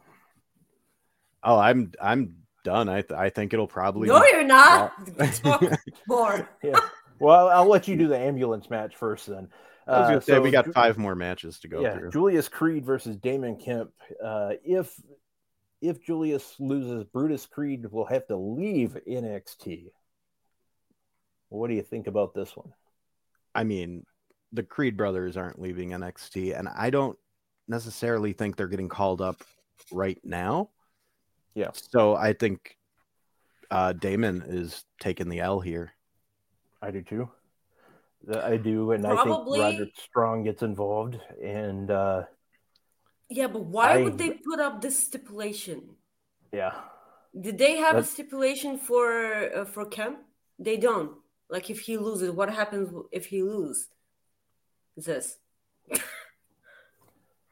Oh, I'm I'm done. I th- I think it'll probably. No, you're not. Talk more. Yeah. Well, I'll let you do the ambulance match first then. I was Uh, gonna say so we got five more matches to go yeah, through. Julius Creed versus Damon Kemp. Uh, if if Julius loses, Brutus Creed will have to leave NXT. What do you think about this one? I mean, the Creed brothers aren't leaving NXT, and I don't necessarily think they're getting called up right now. Yeah. So I think uh, Damon is taking the L here. I do too. I do, and I think Roderick Strong gets involved, and uh, Yeah, but why I- would they put up this stipulation? yeah, Did they have a stipulation for uh, for Kemp? They don't. Like if he loses, what happens if he loses? This.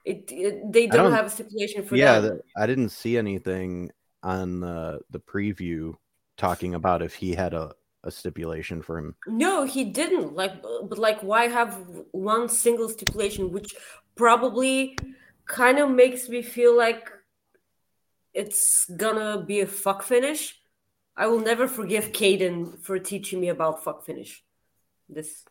it, it they don't, don't- have a stipulation for yeah, them. the, I didn't see anything on the the preview talking about if he had a, a stipulation for him. No, he didn't. Like, but like, why have one single stipulation, which probably kind of makes me feel like it's gonna be a fuck finish. I will never forgive Caden for teaching me about fuck finish. This,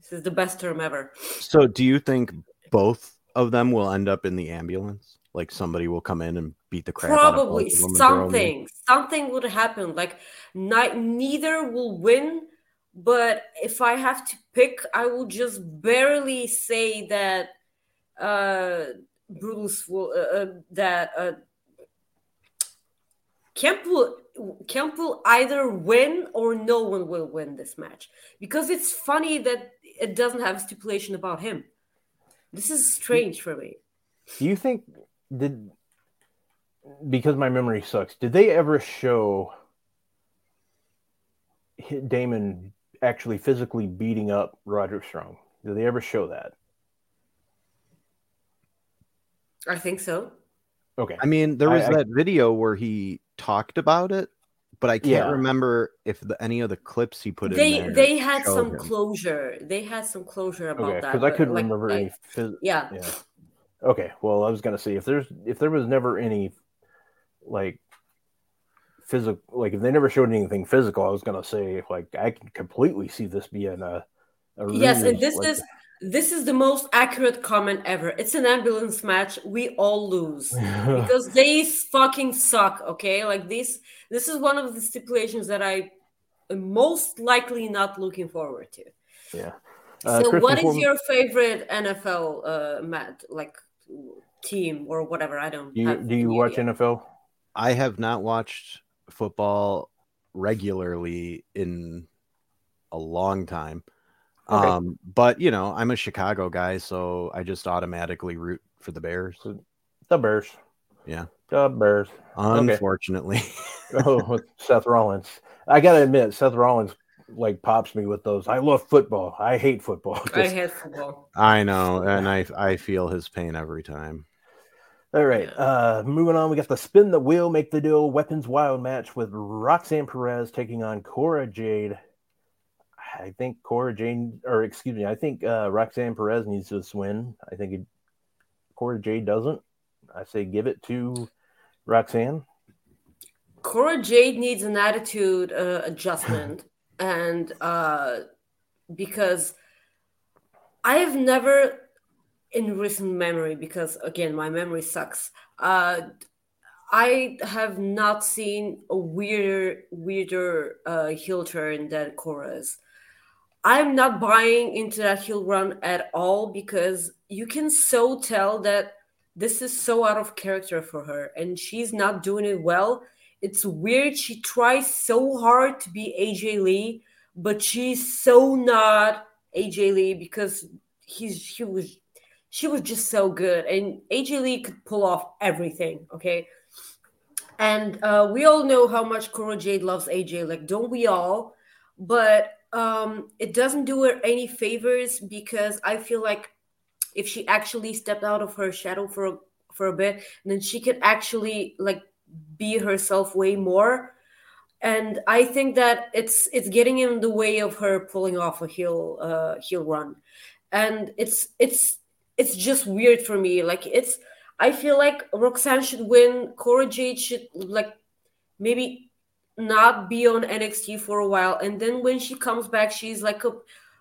this is the best term ever. So do you think both of them will end up in the ambulance? Like somebody will come in and beat the crap out of Probably both of them and throw 'em in? something, something would happen. Like, neither will win. But if I have to pick, I will just barely say that uh Brutus will uh, uh, that uh Kemp will Kemp will either win or no one will win this match because it's funny that it doesn't have a stipulation about him. This is strange for me. Do you think did because my memory sucks? Did they ever show Damon actually physically beating up Roderick Strong? Did they ever show that? I think so. Okay, I mean, there was I- that video where he talked about it, but I can't Yeah. remember if the, any of the clips he put they in there. they had some him. closure. They had some closure about okay, that. because I couldn't like- remember like- any. Phys- yeah, yeah. Okay, well, I was gonna say if there's if there was never any like physical like if they never showed anything physical, I was gonna say like I can completely see this being a. a yes, and this like- is this is the most accurate comment ever. It's an ambulance match. We all lose because they fucking suck. Okay, like this. This is one of the stipulations that I am most likely not looking forward to. yeah. Uh, so, Chris, what before is we- your favorite NFL uh, mat like team or whatever? I don't. Do you have do you watch idea. NFL? I have not watched football regularly in a long time. Okay. Um, but you know, I'm a Chicago guy, so I just automatically root for the Bears. The Bears. Yeah. The Bears. Unfortunately. Oh, with Seth Rollins. I gotta admit, Seth Rollins like pops me with those. I love football. I hate football. I hate football. I know, and I I feel his pain every time. All right. Uh, moving on, we got the spin the wheel, make the deal, weapons wild match with Roxanne Perez taking on Cora Jade. I think Cora Jade, or excuse me, I think uh, Roxanne Perez needs this win. I think it, Cora Jade doesn't. I say give it to Roxanne. Cora Jade needs an attitude uh, adjustment, and uh, because I have never, in recent memory, because again my memory sucks. Uh, I have not seen a weirder, weirder uh, heel turn than Cora's. I'm not buying into that heel run at all because you can so tell that this is so out of character for her, and she's not doing it well it's weird. She tries so hard to be AJ Lee, but she's so not AJ Lee because he's she was she was just so good, and AJ Lee could pull off everything. Okay, and uh, we all know how much Cora Jade loves AJ. Like, don't we all? But um, it doesn't do her any favors because I feel like if she actually stepped out of her shadow for a, for a bit, then she could actually like be herself way more. And i think that it's it's getting in the way of her pulling off a heel uh heel run. And it's it's it's just weird for me. Like it's i feel like roxanne should win cora jade should like maybe not be on nxt for a while and then when she comes back she's like a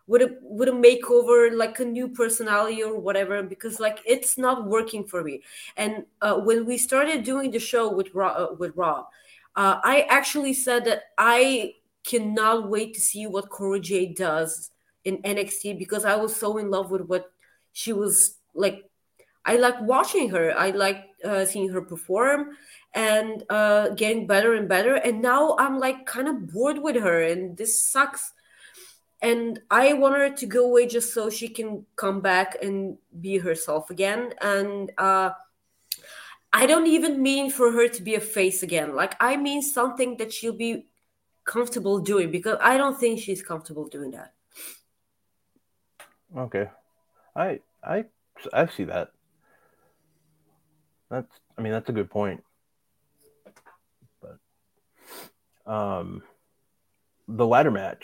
with a with a makeover like a new personality or whatever because like it's not working for me and uh, when we started doing the show with Rob, uh, with Rob, uh, I actually said that I cannot wait to see what Cora Jade does in NXT because I was so in love with what she was like. I like watching her. I like uh, seeing her perform and uh, getting better and better. And now I'm like kind of bored with her, and this sucks. And I want her to go away just so she can come back and be herself again. And uh, I don't even mean for her to be a face again. Like I mean something that she'll be comfortable doing because I don't think she's comfortable doing that. Okay, I I I see that. That's I mean that's a good point. But um the ladder match.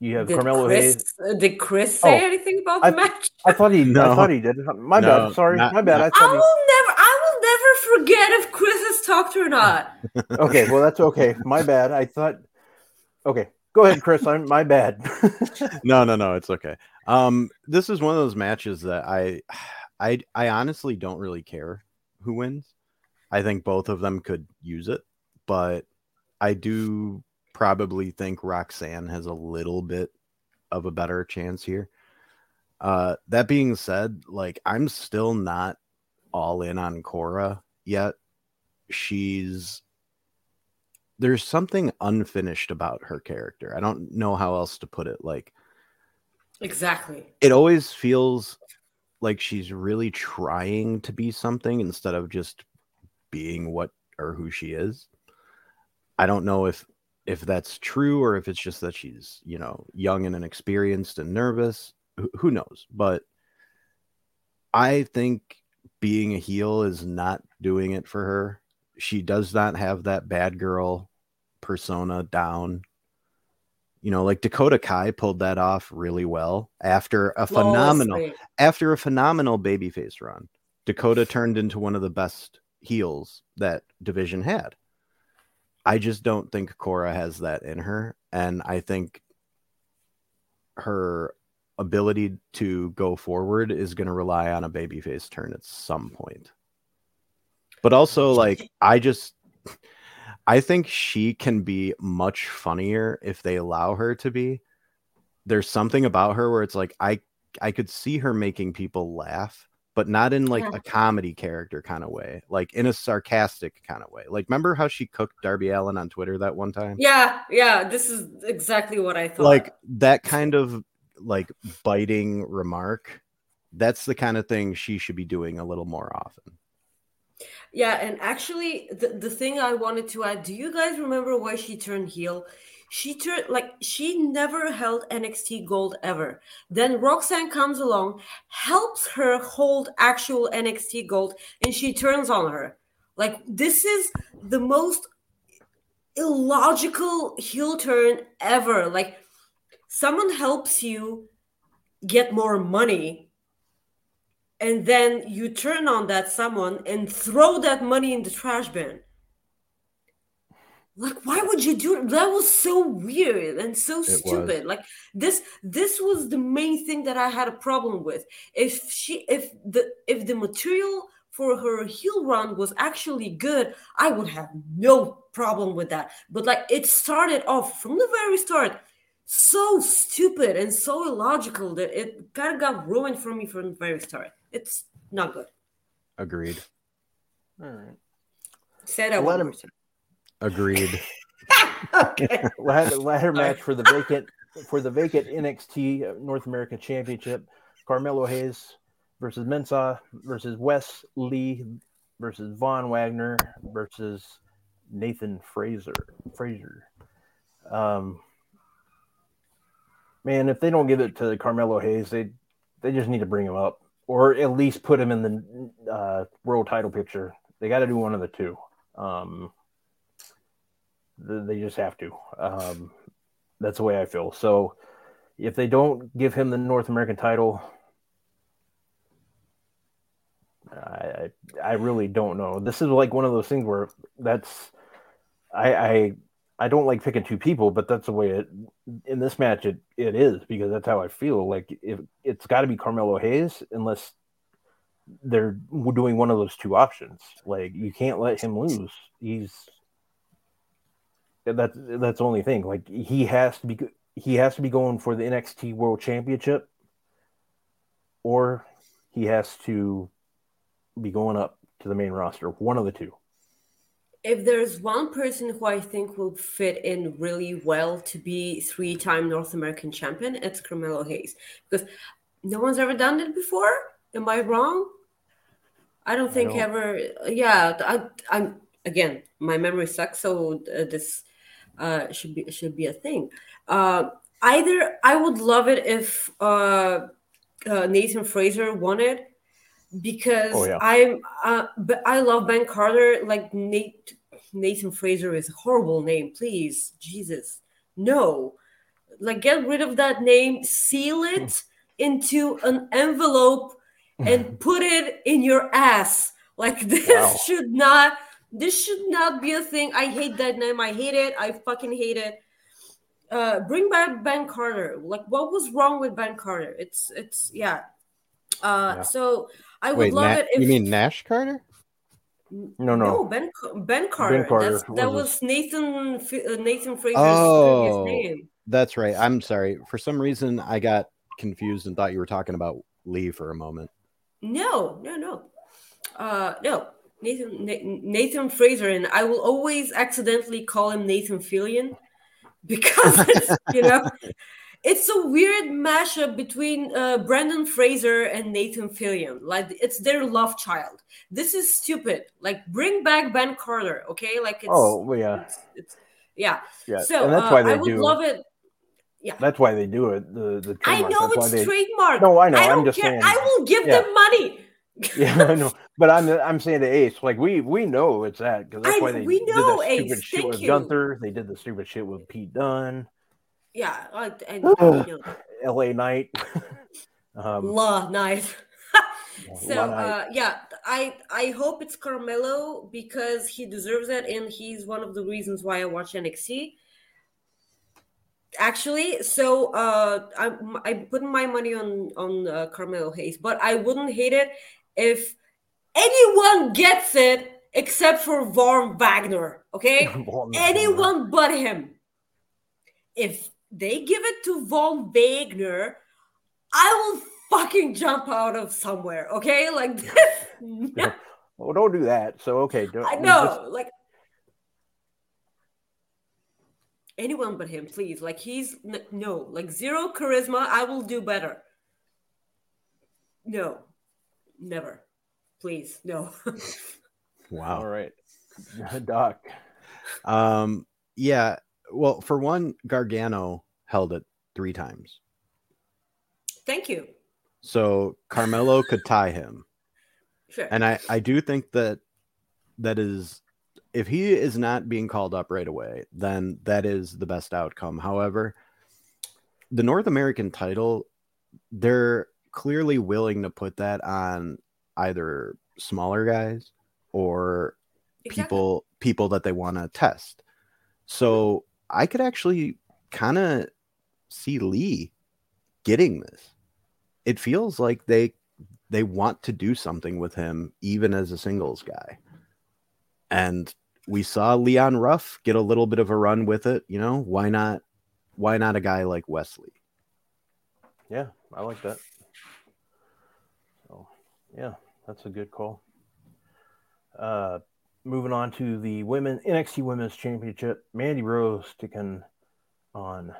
You have Did Carmelo Chris, Hayes. uh, did Chris say Oh, anything about I- the match? I thought he I thought he did. My No, bad. Sorry. not- my bad. I I thought will never I will never forget if Chris has talked or not. Okay, well that's okay. My bad. I thought Okay. Go ahead, Chris. I'm my bad. no, no, no, it's okay. Um, this is one of those matches that I, I, I honestly don't really care who wins. I think both of them could use it, but I do probably think Roxanne has a little bit of a better chance here. Uh, that being said, like I'm still not all in on Cora yet. She's there's something unfinished about her character. I don't know how else to put it. Like Exactly. it always feels like she's really trying to be something instead of just being what or who she is. I don't know if if that's true or if it's just that she's, you know, young and inexperienced and nervous. Who, who knows? But I think being a heel is not doing it for her. She does not have that bad girl persona down. You know, like Dakota Kai pulled that off really well after a phenomenal after a phenomenal babyface run. Dakota turned into one of the best heels that division had. I just don't think Cora has that in her. And I think her ability to go forward is going to rely on a babyface turn at some point. But also, like, I just, I think she can be much funnier if they allow her to be. There's something about her where it's like, I, I could see her making people laugh, but not in like Yeah. a comedy character kind of way, like in a sarcastic kind of way. Like, remember how she cooked Darby Allin on Twitter that one time? Yeah, yeah, this is exactly what I thought. like that kind of like biting remark that's the kind of thing she should be doing a little more often Yeah, and actually, the, the thing I wanted to add do you guys remember why she turned heel? She turned like she never held NXT gold ever. Then Roxanne comes along, helps her hold actual NXT gold, and she turns on her. Like, this is the most illogical heel turn ever. Like, someone helps you get more money and then you turn on that someone and throw that money in the trash bin. Like, why would you do that? was so weird and so stupid. Like this, this was the main thing that I had a problem with. If she, if the, if the material for her heel run was actually good, I would have no problem with that. But like, it started off from the very start so stupid and so illogical that it kind of got ruined for me from the very start. It's not good. agreed All right. Say that Let one him- more time. agreed okay. ladder, ladder match for the vacant for the vacant NXT North American Championship. Carmelo Hayes versus Mensah versus Wes Lee versus Von Wagner versus Nathan Frazer. Frazer. Um, man, if they don't give it to Carmelo Hayes, they they just need to bring him up or at least put him in the uh, world title picture. They got to do one of the two. Um, they just have to. Um, that's the way I feel. So if they don't give him the North American title, I I, really don't know. This is like one of those things where that's I I I don't like picking two people, but that's the way it in this match it, it is because that's how I feel. Like if it's got to be Carmelo Hayes unless they're doing one of those two options. Like you can't let him lose. He's that's that's the only thing. Like he has to be he has to be going for the NXT World Championship, or he has to be going up to the main roster. One of the two. If there's one person who I think will fit in really well to be three-time North American champion, it's Carmelo Hayes because no one's ever done it before. Am I wrong? I don't think don't- ever. Yeah, I, I'm again. My memory sucks, so uh, this uh, should be should be a thing. Uh, either I would love it if uh, uh, Nathan Frazer won it because Oh, yeah. I'm. Uh, but I love Ben Carter. Like Nate Nathan Frazer is a horrible name. Please, Jesus, no. Like get rid of that name. Seal it into an envelope and put it in your ass. Like this Wow. should not. This should not be a thing. I hate that name. I hate it. I fucking hate it. Uh, bring back Ben Carter. Like, what was wrong with Ben Carter? It's, it's, yeah. Uh, Yeah. so I would Wait, love Na- it if you mean Nash Carter? No, no, no. Ben Ben Carter. Carter that was was Nathan uh, Nathan Frazer's Oh. name. That's right. I'm sorry. For some reason, I got confused and thought you were talking about Lee for a moment. No, no, no, uh, no. Nathan Nathan Frazer, and I will always accidentally call him Nathan Fillion because it's, you know it's a weird mashup between uh, Brendan Fraser and Nathan Fillion. Like it's their love child. This is stupid. Like bring back Ben Carter, okay? Like it's Oh, yeah, it's, it's yeah. yeah. So and that's uh, why they I would do. love it. Yeah. That's why they do it. The the I know That's it's they, trademark. No, I know. I I'm don't just care. saying. I will give Yeah. them money. yeah, I know. But I'm I'm saying to Ace, like we we know it's that because that's I- why they we did know, that stupid Ace. shit Thank with you. Gunther. They did the stupid shit with Pete Dunne, Yeah, like, and you know, L.A. Knight. um, law night. So uh, yeah, I I hope it's Carmelo because he deserves it, and he's one of the reasons why I watch NXT. Actually, so uh, I'm I'm putting my money on on uh, Carmelo Hayes, but I wouldn't hate it if anyone gets it except for Von Wagner. Okay, anyone but him. If they give it to Von Wagner, I will fucking jump out of somewhere. Okay, like this. Yeah. Well, don't do that. So okay, don't, I know, just- like anyone but him, please. Like he's no, like zero charisma. I will do better. No, never. Please, no. Wow. right, Doc. Um, yeah. Well, for one, Gargano held it three times. Thank you. So Carmelo could tie him. Sure. And I, I do think that that is if he is not being called up right away, then that is the best outcome. However, the North American title, they're clearly willing to put that on either smaller guys or Exactly. people people that they want to test. So I could actually kind of see Lee getting this. It feels like they they want to do something with him even as a singles guy. And we saw Leon Ruff get a little bit of a run with it, you know, why not why not a guy like Wes Lee? Yeah, I like that. So, yeah, that's a good call. Uh, moving on to the women NXT Women's Championship, Mandy Rose taking on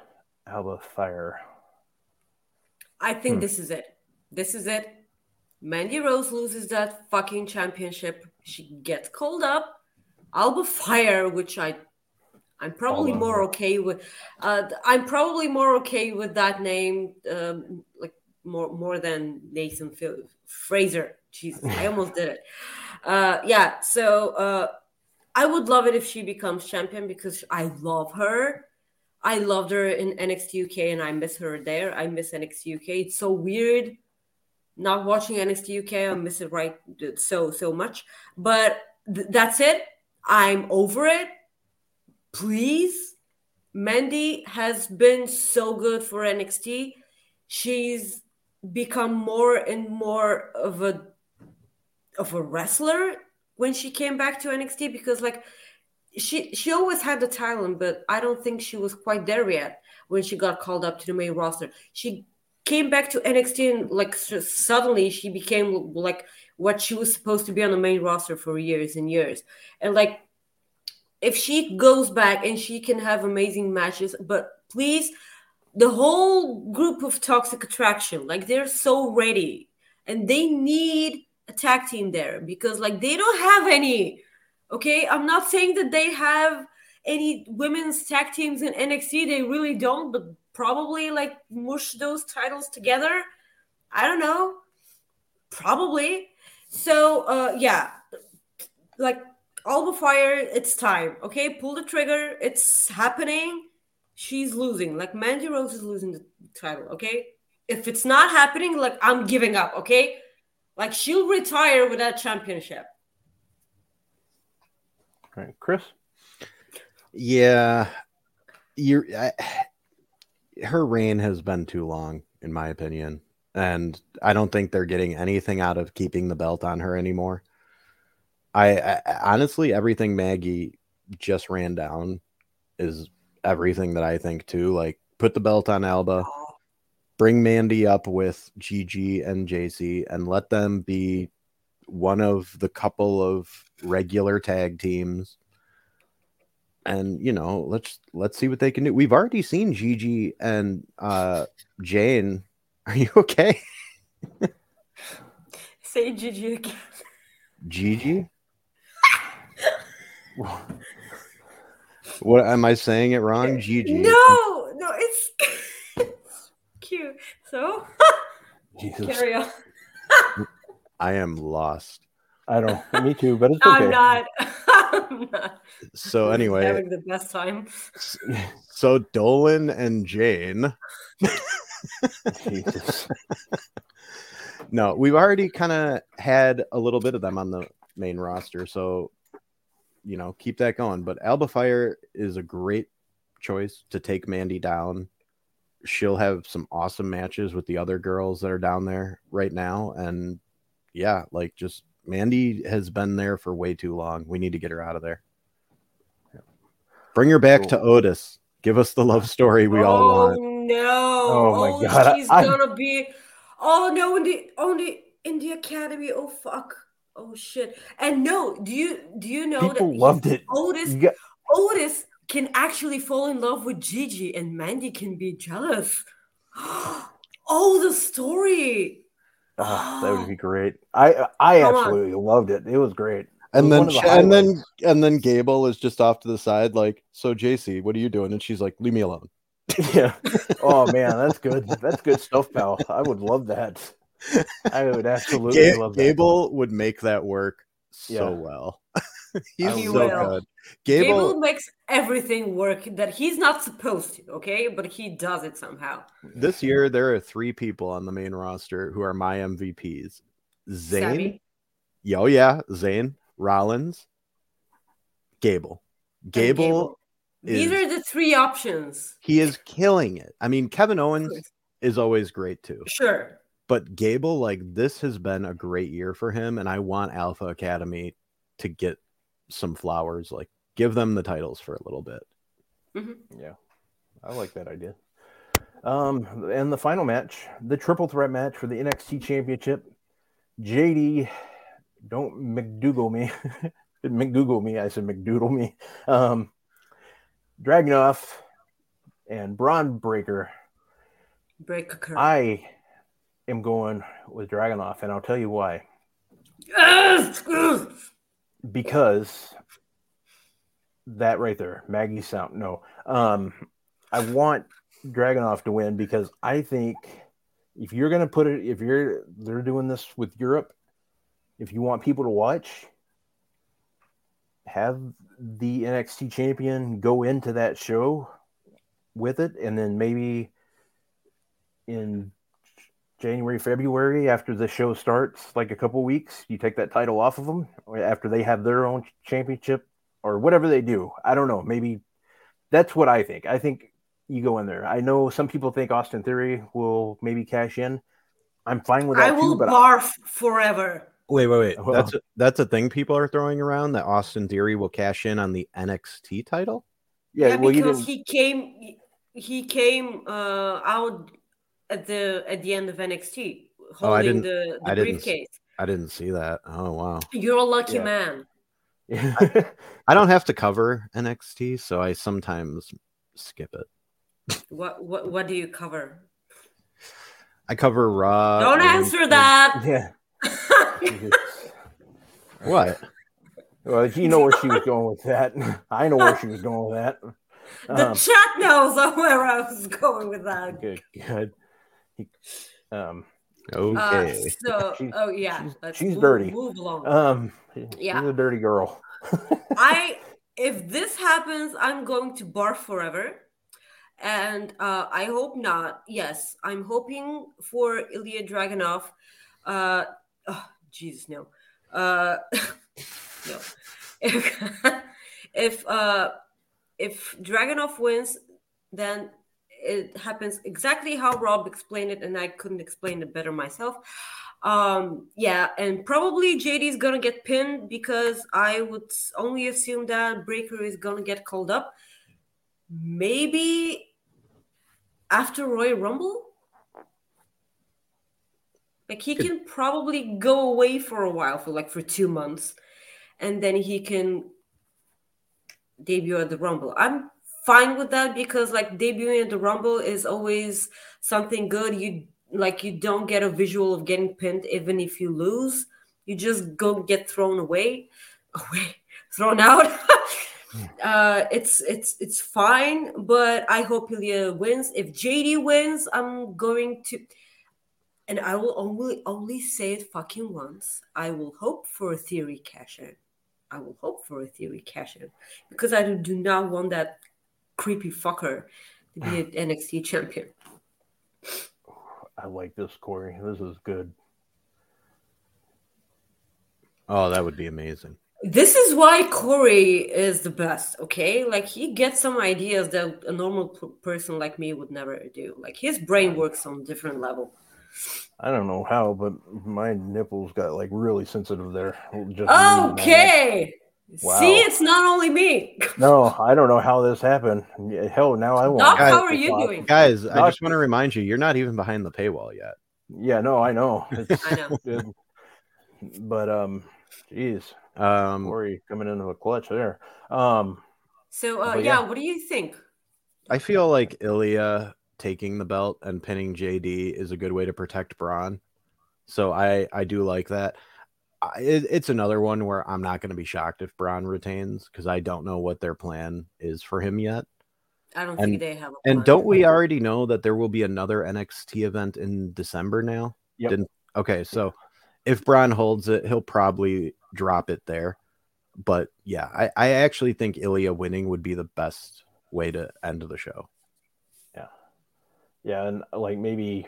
Alba Fyre. I think Hmm. this is it. This is it. Mandy Rose loses that fucking championship. She gets called up. Alba Fyre, which I, I'm probably more okay with. Uh, I'm probably more okay with that name, um, like more more than Nathan Phil- Frazer. Jesus, I almost did it. Uh, yeah. So uh, I would love it if she becomes champion because I love her. I loved her in NXT UK and I miss her there. I miss NXT UK. It's so weird not watching NXT UK. I miss it right so so much. But th- that's it. I'm over it. Please. Mandy has been so good for NXT. She's become more and more of a of a wrestler when she came back to NXT because like she she always had the talent, but I don't think she was quite there yet when she got called up to the main roster. She came back to NXT and like suddenly she became like what she was supposed to be on the main roster for years and years. And like if she goes back and she can have amazing matches, but please the whole group of toxic attraction like they're so ready and they need a tag team there because like they don't have any okay i'm not saying that they have any women's tag teams in nxt they really don't but probably like mush those titles together i don't know probably so uh yeah like Alba Fyre, it's time. Okay, pull the trigger. It's happening she's losing. Like Mandy Rose is losing the title, okay? If it's not happening, like I'm giving up, okay? Like she'll retire with that championship. All right, Chris. Yeah, you're. Her reign has been too long, in my opinion, and I don't think they're getting anything out of keeping the belt on her anymore. I, I honestly, everything Maggie just ran down is everything that I think too. Like put the belt on Alba, oh, bring Mandy up with Gigi and Jacy, and let them be one of the couple of regular tag teams. And you know, let's let's see what they can do. We've already seen Gigi and uh Jayne. Are you okay? Say Gigi again. Gigi? What am I saying it wrong? Gigi. No, no, it's cute. So Jesus. carry on. I am lost. I don't. Me too, but it's okay. I'm not. I'm not. So anyway, having the best time. so Dolin and Jayne. Jesus. No, we've already kind of had a little bit of them on the main roster, so you know, keep that going. But Alba Fyre is a great choice to take Mandy down. She'll have some awesome matches with the other girls that are down there right now. And yeah, like just Mandy has been there for way too long. We need to get her out of there. Bring her back Cool. to Otis. Give us the love story we oh, all want. no! Oh, my oh, God, She's I- gonna be. Oh no! In the only in the academy. Oh fuck! Oh shit! And no, do you do you know People that loved it. Otis You got, Otis can actually fall in love with Gigi, and Mandy can be jealous. oh, the story! oh, that would be great. I I Come on. absolutely loved it. It was great. And was then the and then and then Gable is just off to the side, like, so Jacy, what are you doing? And she's like, leave me alone. yeah. Oh man, that's good. That's good stuff, pal. I would love that. I would absolutely Ga- love that. Gable would make that work so Yeah. well. He's He so will. good. Gable, Gable, makes everything work that he's not supposed to, okay? But he does it somehow. this year there are three people on the main roster who are my MVPs. Zayn, Sammy. yo oh, yeah, Zayn, Rollins, Gable. and Gable, These are the three options. he is killing it. I mean, Kevin Owens is always great too. Sure. But Gable, like this has been a great year for him, and I want Alpha Academy to get some flowers. Like give them the titles for a little bit. Yeah, I like that idea. Um, and the final match, the triple threat match for the NXT Championship. JD, don't McDougal me, McGoogle me. I said McDoodle me. Um, Dragunov and Bron Breakker. Breakker. I am going with Dragunov, and I'll tell you why. Because that right there, Maggie Sound. No, um, I want Dragunov to win because I think if you're gonna put it, if you're they're doing this with Europe, if you want people to watch, have the NXT champion go into that show with it, and then maybe in January, February, after the show starts, like a couple weeks, you take that title off of them after they have their own championship or whatever they do. I don't know. Maybe that's what I think. I think you go in there. I know some people think Austin Theory will maybe cash in. I'm fine with that I will too, but barf forever. Wait, wait, wait. Well- That's a, that's a thing people are throwing around that Austin Theory will cash in on the NXT title. yeah, Yeah, well, because he came he came uh out at the at the end of NXT Oh, I holding didn't- the, the I didn't s- briefcase. I didn't see that. Oh wow. You're a lucky Yeah. man. I don't have to cover NXT, so I sometimes skip it. What what what do you cover? I cover Raw. Don't and- answer that. yeah. What? Well, you know where she was going with that. I know where she was going with that. the Um, chat knows where I was going with that. good, good. He- um, Okay. Uh, so, She's- oh yeah, she's- let's she's move, dirty. Move along. um, Yeah. she's a dirty girl. I if this happens, I'm going to barf forever. And uh, I hope not. Yes, I'm hoping for Ilya Dragunov. Uh, oh, Jesus, no. Uh, no. If if uh, if Dragunov wins, then it happens exactly how Rob explained it, and I couldn't explain it better myself. Um, yeah, and probably JD is gonna get pinned because I would only assume that Breakker is gonna get called up. Maybe after Royal Rumble. Like he can probably go away for a while for like for two months, and then he can debut at the Rumble. I'm fine with that because like debuting at the Rumble is always something good. You like you don't get a visual of getting pinned even if you lose. You just go get thrown away, away, thrown out. uh, it's it's it's fine, but I hope Ilya wins. If JD wins, I'm going to, and I will only only say it fucking once. I will hope for a theory cash in. I will hope for a theory cash in because I do not want that creepy fucker to be an NXT champion. I like this, Corey. This is good. Oh, that would be amazing. This is why Corey is the best, okay? Like he gets some ideas that a normal p- person like me would never do. Like his brain works on a different level. I don't know how, but my nipples got like really sensitive there. Just. Okay. Wow. See, it's not only me. No, I don't know how this happened. Hell, now I want. Doc, Guys, how are you doing? Guys, I just want to remind you, you're not even behind the paywall yet. Yeah, no, I know. I know. good. But um, jeez, Um, Corey coming into a clutch there. Um, So, uh, yeah, yeah. what do you think? I feel like Ilya taking the belt and pinning JD is a good way to protect Bron. So I I do like that. I, it, it's another one where I'm not going to be shocked if Bron retains because I don't know what their plan is for him yet. I don't And- think they have a And plan. don't we already know that there will be another NXT event in December now? Yep. Didn't okay, so if Bron holds it, he'll probably drop it there. But yeah, I, I actually think Ilya winning would be the best way to end the show. Yeah. Yeah, and like maybe,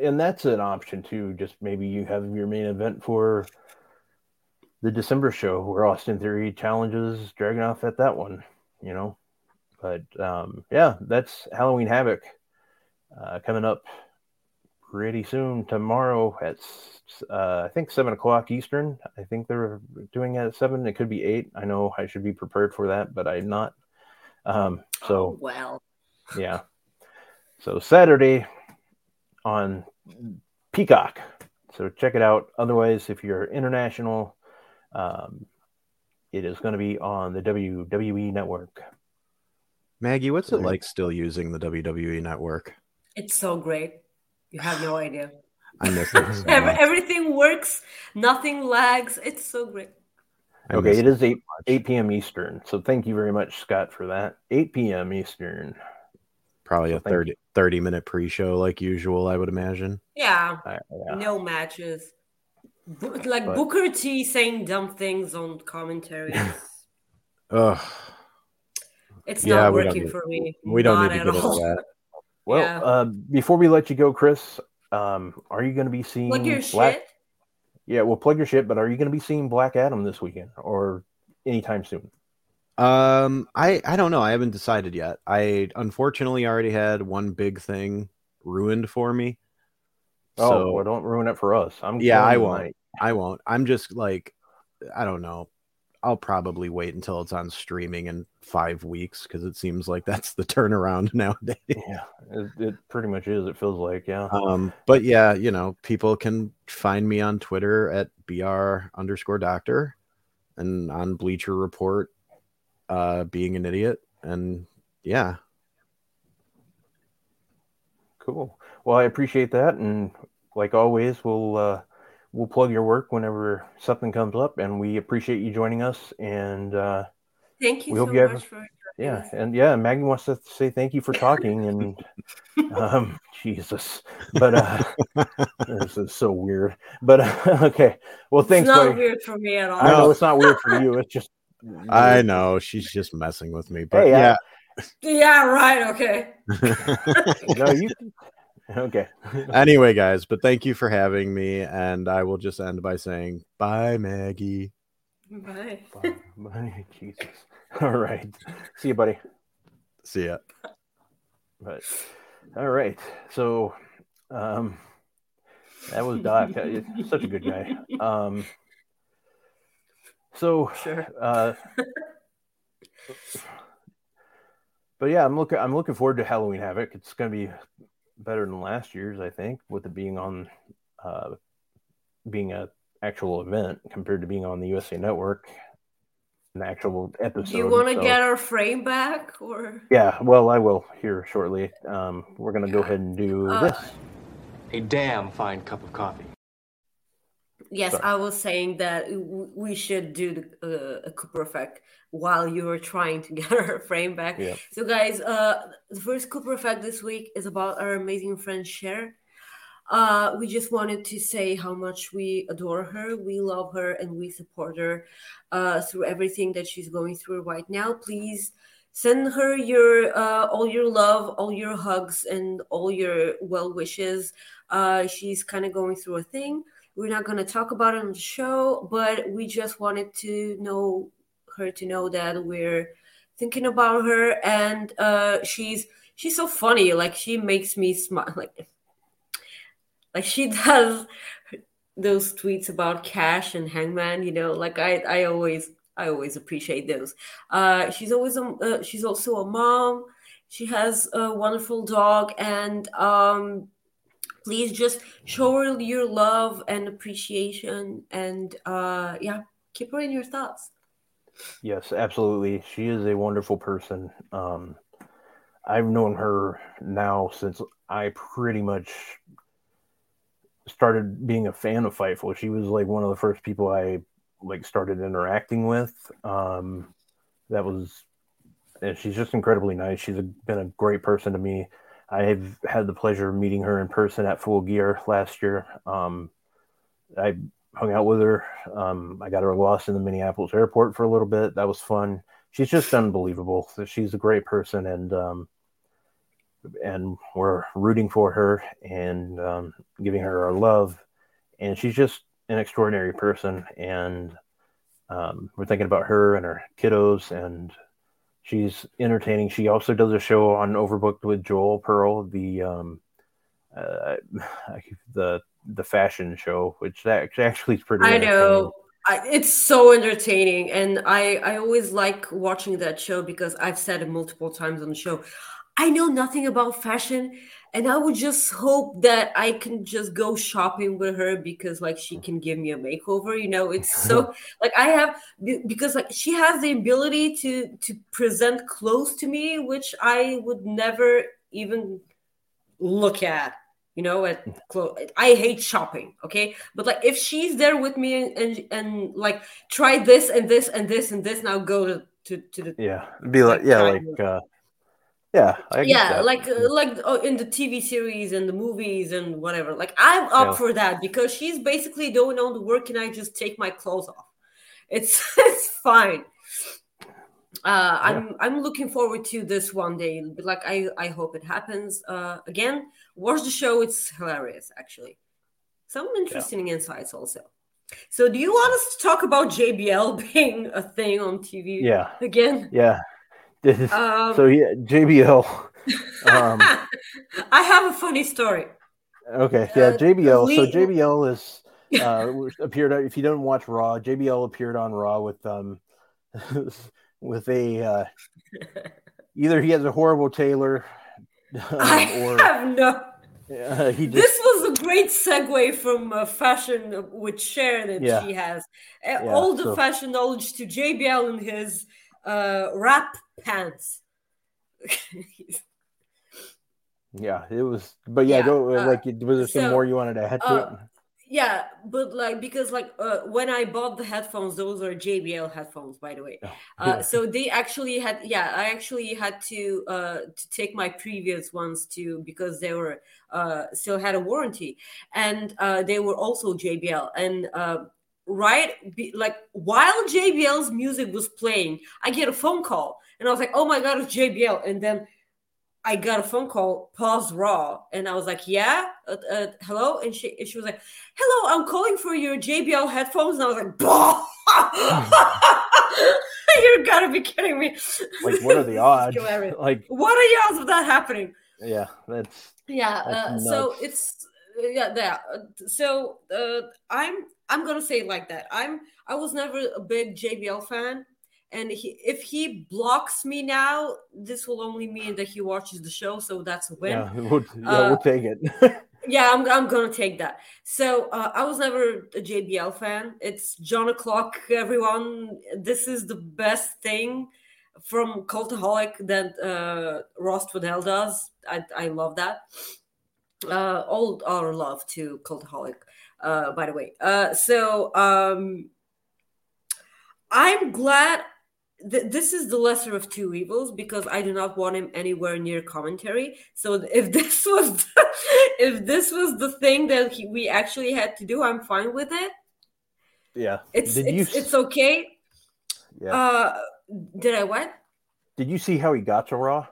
and that's an option too. Just maybe you have your main event for the December show where Austin Theory challenges Dragunov at that one. You know, but um, yeah, that's Halloween Havoc uh, coming up pretty soon tomorrow at uh, I think seven o'clock Eastern. I think they're doing it at seven. It could be eight. I know I should be prepared for that, but I'm not. Um, so Oh, well, yeah. So Saturday on Peacock. So check it out. Otherwise, if you're international, um, it is going to be on the WWE network. Maggie, what's it Right. like still using the WWE network? it's so great. You have no idea. I miss it. so Ev- everything works, nothing lags. It's so great. I okay, it is 8, much. 8 p.m. Eastern. So thank you very much, Scott, for that. 8 p.m. Eastern. Probably So a thank 30, 30 minute pre show like usual, I would imagine. Yeah, I, yeah. no matches. Bu- like But- Booker T saying dumb things on commentary. Ugh. It's Yeah, not working need- for me. We don't Not need to at get into that. Well, Yeah. uh, before we let you go, Chris, um, are you going to be seeing Plug your Black? shit. Yeah, well, plug your shit. But are you going to be seeing Black Adam this weekend or anytime soon? Um, I I don't know. I haven't decided yet. I unfortunately already had one big thing ruined for me. Oh, So well, don't ruin it for us. I'm Yeah, I won't. I won't. I'm just like I don't know. I'll probably wait until it's on streaming in five weeks because it seems like that's the turnaround nowadays. Yeah, it, it pretty much is. It feels like yeah. Um, but yeah, you know, people can find me on Twitter at br underscore doctor, and on Bleacher Report, uh, being an idiot, and yeah, Cool. Well, I appreciate that, and like always, we'll uh, we'll plug your work whenever something comes up, and we appreciate you joining us. And uh, Thank you We so hope you have- much for yeah, and yeah, Maggie wants to say thank you for talking, and um, Jesus, but uh, this is so weird. But uh, okay, well, It's thanks. not buddy. weird for me at all. I know it's not weird for you. It's just I know she's just messing with me, but Hey, I- yeah. Yeah, right. Okay. no, you. Okay. anyway, guys, but thank you for having me, and I will just end by saying bye, Maggie. Bye. Bye. Bye. Jesus. All right. See you, buddy. See ya. But all right. So um that was Doc. Such a good guy. Um so Sure. uh but yeah, I'm looking I'm looking forward to Halloween Havoc. It's gonna be better than last year's, I think, with it being on uh being a actual event compared to being on the USA network an actual episode. Do you want to so- get our frame back or? yeah, well, I will here shortly. Um, we're gonna go ahead and do Uh, this. A damn fine cup of coffee. Yes, Sorry. I was saying that we should do the, uh, a Cooper effect while you were trying to get our frame back. Yeah. So, guys, uh, the first Cooper effect this week is about our amazing friend Cher. Uh, we just wanted to say how much we adore her, we love her, and we support her uh, through everything that she's going through right now. Please send her your uh, all your love, all your hugs, and all your well wishes. Uh, she's kind of going through a thing. We're not going to talk about it on the show, but we just wanted to know her to know that we're thinking about her, and uh, she's she's so funny. Like she makes me smile. Like like she does those tweets about Cash and Hangman. You know, like I I always I always appreciate those. Uh, she's always a, uh, she's also a mom. She has a wonderful dog, and um, please just show her your love and appreciation, and uh, yeah, keep her in your thoughts. Yes, absolutely. She is a wonderful person. Um, I've known her now since I pretty much started being a fan of Fightful. She was like one of the first people I like started interacting with. Um, that was, and she's just incredibly nice. She's a, been a great person to me. I've had the pleasure of meeting her in person at Full Gear last year. Um, I hung out with her. Um, I got her lost in the Minneapolis airport for a little bit. That was fun. She's just unbelievable. So She's a great person, and um, and we're rooting for her and um, giving her our love. And she's just an extraordinary person, and um, we're thinking about her and her kiddos, and she's entertaining. She also does a show on Overbooked with Joel Pearl, the um, uh, the the fashion show, which that actually is pretty. I know. I, it's so entertaining, and I I always like watching that show because I've said it multiple times on the show. I know nothing about fashion, and I would just hope that I can just go shopping with her because like she can give me a makeover. You know, it's so like I have because like she has the ability to to present clothes to me, which I would never even look at you know at clothes i hate shopping okay but like if she's there with me and, and and like try this and this and this and this now go to to, to the Yeah, be like yeah, Like, like uh, yeah, I yeah that. like uh, like uh, in the tv series and the movies and whatever. Like i'm up Yeah. for that because she's basically doing all the work and i just take my clothes off. It's it's fine. Uh i'm i'm looking forward to this one day like i i hope it happens uh again. Watch the show it's hilarious actually. Some interesting insights also. So do you want us to talk about jbl being a thing on tv yeah, again? Yeah. This is- um so yeah, JBL. Um, I have a funny story. okay, yeah, uh, JBL. So JBL is uh, appeared. If you don't watch Raw, JBL appeared on Raw with um with a uh, either he has a horrible tailor I or have no. uh, he just This was a great segue from uh, fashion with Cher that Yeah. she has. Uh, Yeah, all the so- fashion knowledge to JBL and his uh, rap pants. yeah it was but yeah, Yeah, go uh, like was there some so, more you wanted to add to uh, it? Yeah, but like because like uh, when I bought the headphones, those are JBL headphones, by the way. Oh, Uh, so they actually had, yeah, I actually had to uh, to take my previous ones to because they were uh, still had a warranty, and uh, they were also JBL. And uh, right, be, like while JBL's music was playing, I get a phone call, and I was like, oh my god, it's JBL, and then. I got a phone call, pause raw, and I was like, "Yeah, uh, uh, hello," and she and she was like, "Hello, I'm calling for your JBL headphones," and I was like, "Bah! "You gotta be kidding me!" like what are the odds like What are the odds of that happening? yeah that's Yeah, uh, so it's yeah, yeah. So uh, I'm I'm gonna say it like that. I'm I was never a big JBL fan, and he, if he blocks me now, this will only mean that he watches the show. So that's a win. yeah we'll, yeah Uh, we'll take it Yeah, I'm, I'm gonna take that. So uh, I was never a JBL fan. It's John O'clock, everyone. This is the best thing from Cultaholic that uh, Ross Twaddell does. I, I love that. Uh, all our love to Cultaholic, uh, by the way. Uh, so um, I'm glad th- this is the lesser of two evils because I do not want him anywhere near commentary. So if this was the, if this was the thing that he, we actually had to do, I'm fine with it. yeah It's did it's, you it's okay. yeah Uh, did I what? did you see how he got to raw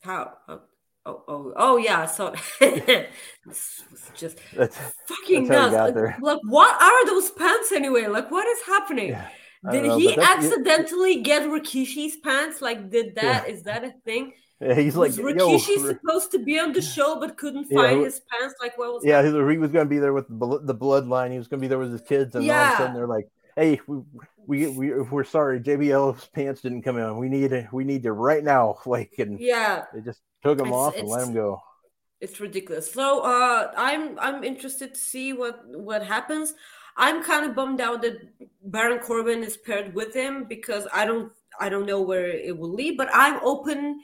How? Oh, oh, oh, oh yeah. So this was just that's fucking That's nuts. Like, like, what are those pants anyway? Like, what is happening? yeah Did know, he accidentally get Rikishi's pants? Like, did that? Is that a thing? yeah, he's like was Rikishi r- supposed to be on the show but couldn't Yeah, find his pants? Like, what was yeah that? he, he was going to be there with the, bloodline he was going to be there with his kids and all of a sudden they're like hey we, we, we we're sorry jbl's pants didn't come in we need we need you right now like and Yeah, they just took them It's- off and let it's- him go it's ridiculous. So, uh, I'm I'm interested to see what what happens. I'm kind of bummed out that Baron Corbin is paired with him because I don't I don't know where it will lead, but I'm open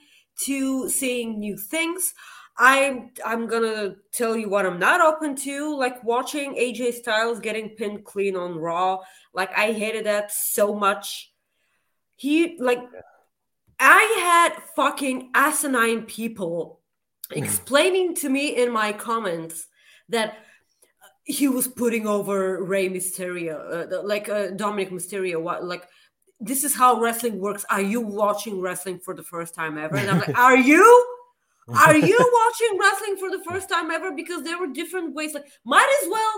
to seeing new things. I'm I'm gonna tell you what I'm not open to, like watching AJ Styles getting pinned clean on Raw. Like I hated that so much. He like I had fucking asinine people explaining to me in my comments that he was putting over Rey Mysterio, uh, the- like uh, Dominic Mysterio. What like this is how wrestling works. Are you watching wrestling for the first time ever? And I'm like, are you? Are you watching wrestling for the first time ever? Because there were different ways. Like, might as well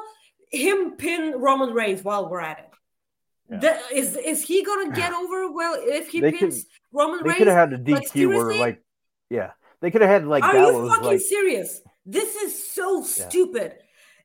him pin Roman Reigns while we're at it. Yeah. That- is is he gonna get over? Well, if he They could- pins Roman they Reigns, could have had a DQ seriously? like yeah they could have had like Are you fucking like serious? This is so Yeah. stupid.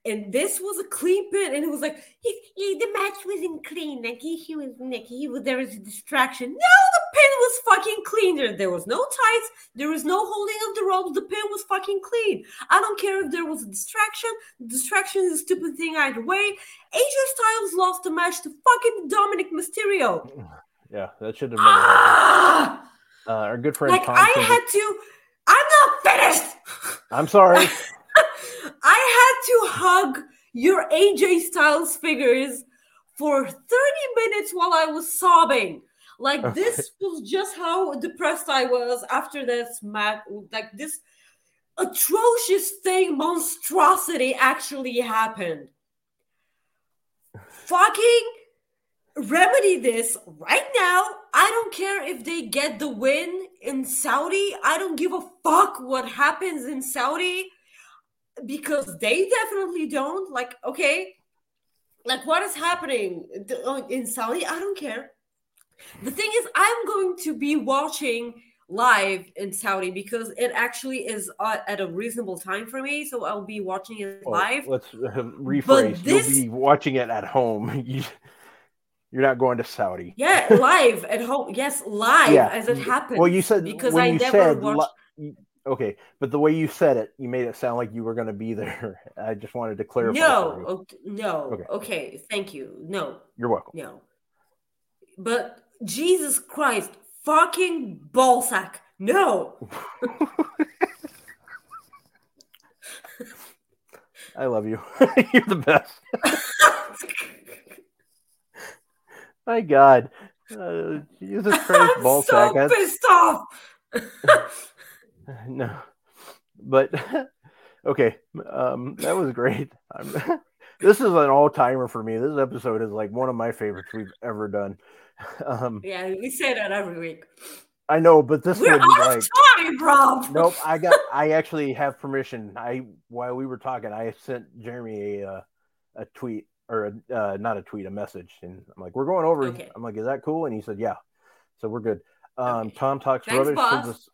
And this was a clean pin, and it was like he, he- the match wasn't clean. Like he, he was like he was there was a distraction. No, the pin was fucking clean. There, there was no tights. There was no holding of the ropes. The pin was fucking clean. I don't care if there was a distraction. distraction is a stupid thing either way. AJ Styles lost the match to fucking Dominic Mysterio. yeah that should have happened. Ah! Uh, our good friend Like Tom I had to. I'm not finished. I'm sorry. I had to hug your AJ Styles figures for 30 minutes while I was sobbing. Like Okay. this was just how depressed I was after this match. Like this atrocious thing, monstrosity actually happened. Fucking remedy this right now. I don't care if they get the win in Saudi. I don't give a fuck what happens in Saudi because they definitely don't. Like, okay, like what is happening uh, in Saudi? I don't care. The thing is, I'm going to be watching live in Saudi because it actually is uh, at a reasonable time for me. So I'll be watching it Well, live. let's uh, rephrase. this- You'll be watching it at home. You- You're not going to Saudi. Yeah, live at home. Yes, live Yeah. as it happens. Well, you said because I never said watched. li- okay, but the way you said it, you made it sound like you were going to be there. I just wanted to clarify. no, okay, no. Okay. Okay. thank you. No, You're welcome. no. But Jesus Christ, fucking ballsack. No. I love you. You're the best. My God, uh, Jesus Christ, I'm ball so sack. Pissed off. no, but okay, um, that was great. This is an all timer for me. This episode is like one of my favorites we've ever done. Um, yeah, we say that every week. I know, but this We're one, like, time, Rob. nope. I got. I actually have permission. I while we were talking, I sent Jeremy a uh, a tweet or a, uh, not a tweet, a message, and I'm like, "We're going over." Okay. I'm like, "Is that cool?" And he said, "Yeah." So we're good. Um, Okay. Tom talks Thanks, rubbish. boss. Sends us,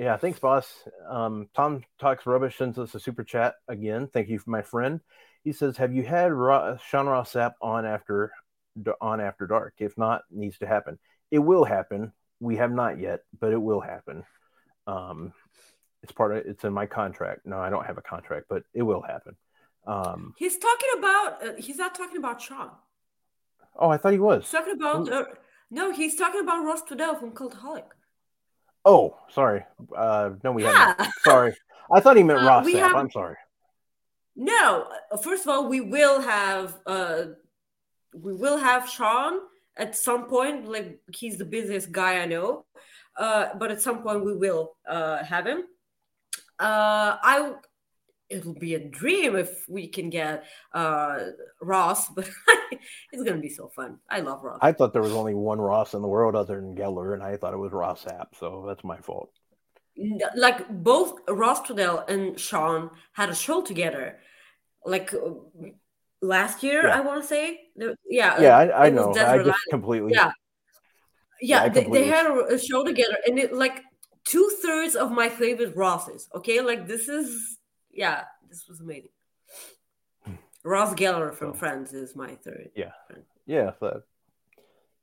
yeah, thanks, boss. Um, Tom talks rubbish sends us a super chat again. Thank you, my friend. He says, "Have you had Ro- Sean Ross Sapp on after on after dark? If not, needs to happen. It will happen. We have not yet, but it will happen. Um, it's part of it's in my contract. No, I don't have a contract, but it will happen. Um, He's talking about. Uh, he's not talking about Sean. oh, I thought he was. He's talking about. Uh, no, he's talking about Ross Twaddell from Cultaholic. Oh, sorry. Uh, no, we haven't. Sorry, I thought he meant Uh, Ross have- I'm sorry. No, uh, first of all, we will have. Uh, we will have Sean at some point. Like he's the busiest guy I know. Uh, but at some point we will uh, have him. Uh, I. It'll be a dream if we can get uh, Ross, but it's gonna be so fun. I love Ross. I thought there was only one Ross in the world other than Geller, and I thought it was Ross Sapp. So that's my fault. Like both Ross Twaddell and Sean had a show together, like last year. Yeah. I want to say, yeah, Yeah, I, I know. I just completely. yeah, Yeah, yeah. I they, they had a, a show together, and it like two thirds of my favorite Rosses. Okay, like this is yeah, this was amazing. Ross Geller from So- Friends is my third. Yeah. Yeah. third.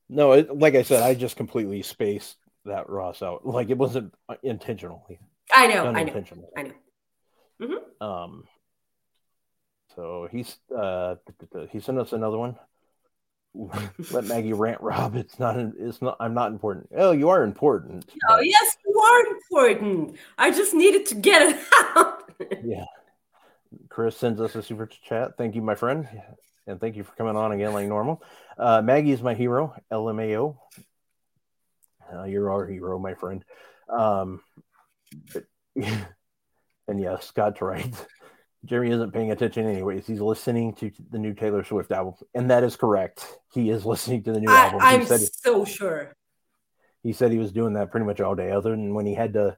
no, it, like I said, I just completely spaced that Ross out. Like it wasn't intentionally I know, I know. I know. Um. So he's uh he sent us another one. Let Maggie rant, Rob. It's not. It's not. I'm not important. Oh, you are important. Oh yes, you are important. I just needed to get it out. Yeah. Chris sends us a super chat. Thank you, my friend. And thank you for coming on again like normal. Uh, Maggie is my hero, LMAO. Uh, you're our hero, my friend. Um, but, and yeah, Scott's right. Jeremy isn't paying attention anyways. He's listening to the new Taylor Swift album. And that is correct. He is listening to the new I, album. I'm he so sure. he said he was doing that pretty much all day, other than when he had to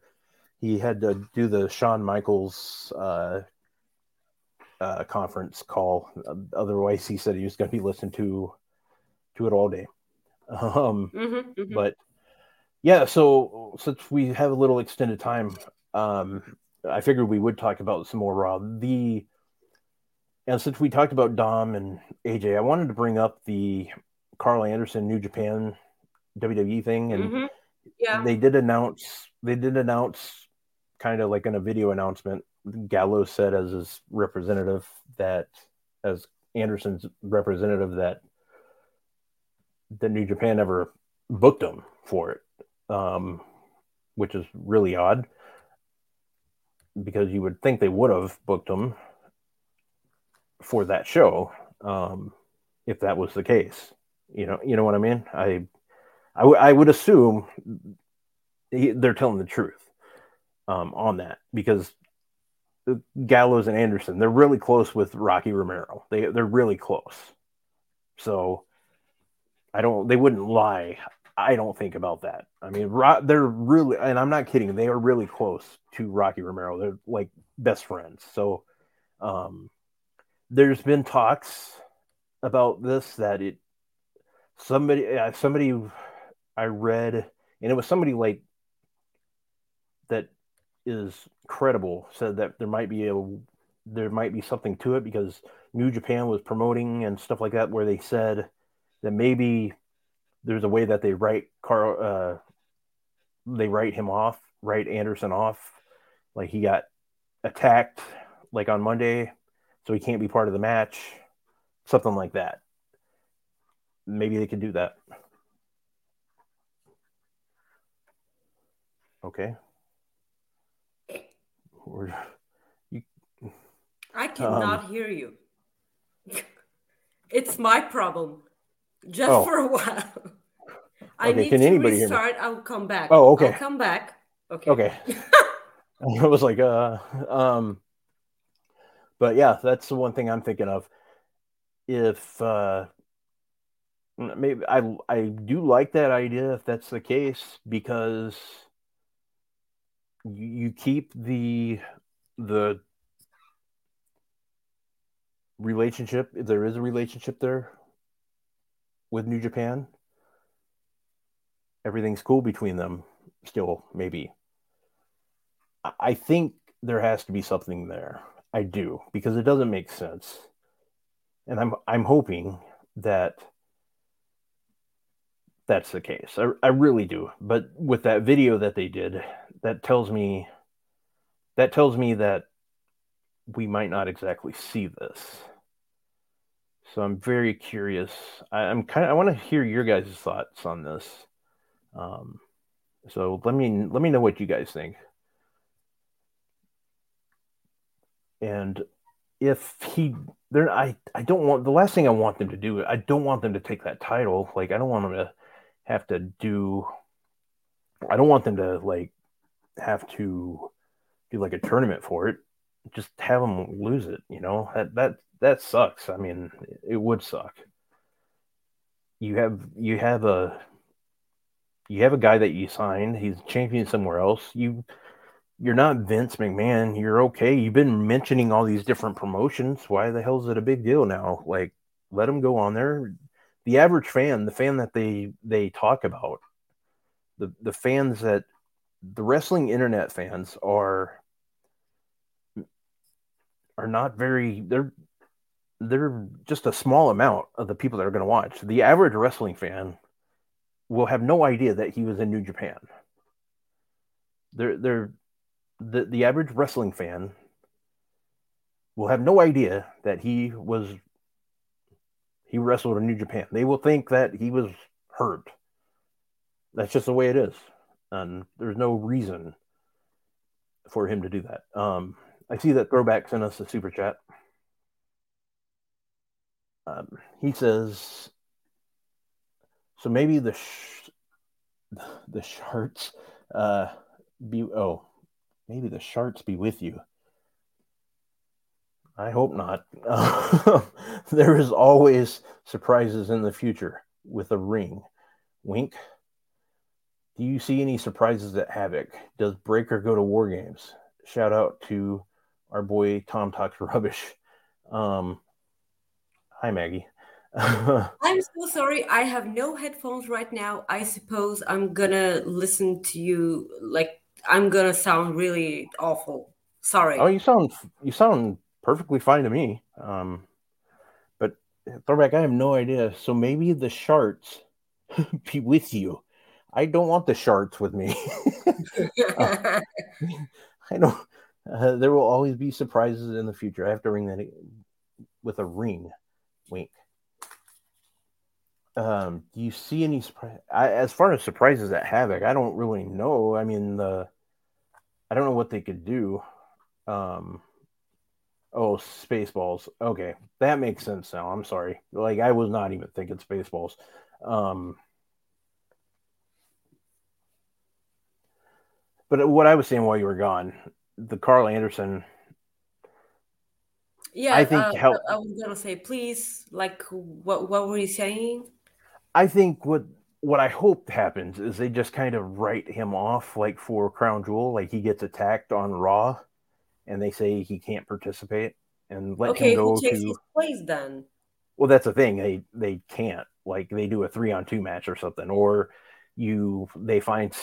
he had to do the Shawn Michaels uh, uh, conference call. Otherwise, he said he was going to be listening to to it all day. Um, Mhm, mhm. but yeah, so since we have a little extended time, um, I figured we would talk about some more Raw. The and since we talked about Dom and AJ, I wanted to bring up the Karl Anderson New Japan WWE thing, and Mhm. Yeah. they did announce they did announce kind of like in a video announcement gallo said as his representative that as anderson's representative that that new japan never booked him for it um, which is really odd because you would think they would have booked him for that show um, if that was the case. You know you know what i mean? I I, w- I would assume he, they're telling the truth um, on that because Gallows and Anderson they're really close with Rocky Romero. They they're really close. So I don't they wouldn't lie. I don't think about that. I mean, Ro- they're really and I'm not kidding. They are really close to Rocky Romero. They're like best friends. So um, there's been talks about this that it somebody uh, somebody I read, and it was somebody like that is credible said that there might be a there might be something to it because New Japan was promoting and stuff like that where they said that maybe there's a way that they write Karl uh, they write him off, write Anderson off, like he got attacked like on Monday, so he can't be part of the match, something like that. Maybe they can do that. Okay. We're, you, I cannot Um, hear you. it's my problem. Just Oh. for a while. I Okay, need can to anybody hear me? restart. I'll come back. Oh, okay. I'll come back. Okay. okay. I was like, uh, um, but yeah, that's the one thing I'm thinking of. If uh, maybe I I do like that idea if that's the case because you, keep the the relationship if there is a relationship there with New Japan. Everything's cool between them still maybe. I think there has to be something there. I do because it doesn't make sense, and I'm I'm hoping that that's the case. I, I really do. But with that video that they did, that tells me that tells me that we might not exactly see this. So I'm very curious. I, I'm kind of I want to hear your guys' thoughts on this. Um, so let me let me know what you guys think. and if he there I I don't want the last thing I want them to do I don't want them to take that title like I don't want them to have to do I don't want them to like have to do like a tournament for it just have them lose it you know that that that sucks I mean it would suck you have you have a you have a guy that you signed he's champion somewhere else you you're not Vince McMahon. You're okay. You've been mentioning all these different promotions. Why the hell is it a big deal now? Like, let him go on there. The average fan, the fan that they they talk about, the the fans that the wrestling internet fans are are not very. They're they're just a small amount of the people that are going to watch. The average wrestling fan will have no idea that he was in New Japan. They're they're the the average wrestling fan will have no idea that he was he wrestled in New Japan. They will think that he was hurt. That's just the way it is, and there's no reason for him to do that. Um, I see that throwback sent us a super chat. Um, he says, so maybe the sh- the sharks uh, be oh maybe the sharks be with you. I hope not. there is always surprises in the future with a ring. Wink. Do you see any surprises at Havoc? Does Breakker go to War Games? Shout out to our boy Tom Talks Rubbish. Um, hi, Maggie. I'm so sorry. I have no headphones right now. I suppose I'm gonna listen to you like I'm gonna sound really awful. Sorry. oh, you sound you sound perfectly fine to me. Um, but throwback, I have no idea. So maybe the sharks be with you. I don't want the sharks with me. I don't. Uh, there will always be surprises in the future. I have to ring that with a ring. Wink. Um, do you see any surprise? As far as surprises at Havoc, I don't really know. I mean, the I don't know what they could do. Um, oh, Spaceballs. Okay, that makes sense now. I'm sorry. Like I was not even thinking Spaceballs. Um, but what I was saying while you were gone, the Karl Anderson. yeah, I think uh, help- I was gonna say, please, like, what what were you saying? I think what what I hope happens is they just kind of write him off, like for Crown Jewel, like he gets attacked on Raw, and they say he can't participate, and let okay, him go who takes to. his place then? Well, that's the thing. They they can't like they do a three on two match or something, or you they find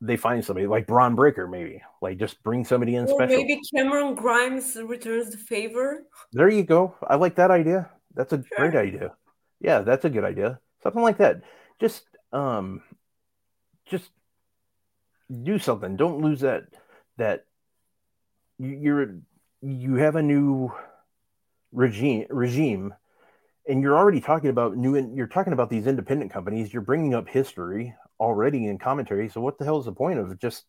they find somebody like Bron Breakker maybe like just bring somebody in Or special. maybe Cameron Grimes returns the favor. There you go. I like that idea. That's a great idea. Yeah, that's a good idea. Something like that. Just um just do something. Don't lose that that you're you have a new regime regime and you're already talking about new and you're talking about these independent companies. You're bringing up history already in commentary. So what the hell is the point of just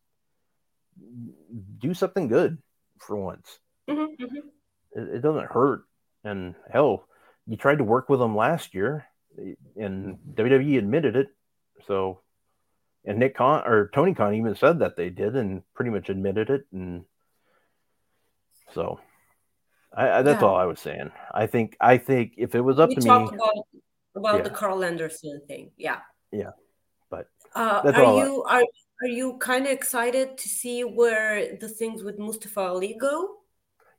do something good for once? Mhm, mhm. it, it doesn't hurt. And hell you tried to work with them last year and wwe admitted it. So and nick Khan or tony khan even said that they did and pretty much admitted it. And so I, I, that's Yeah. all i was saying i think i think if it was up we to talked me about about the Karl Anderson thing. Yeah. Yeah, but uh, are all I- you are are you kind of excited to see where the things with Mustafa Ali go?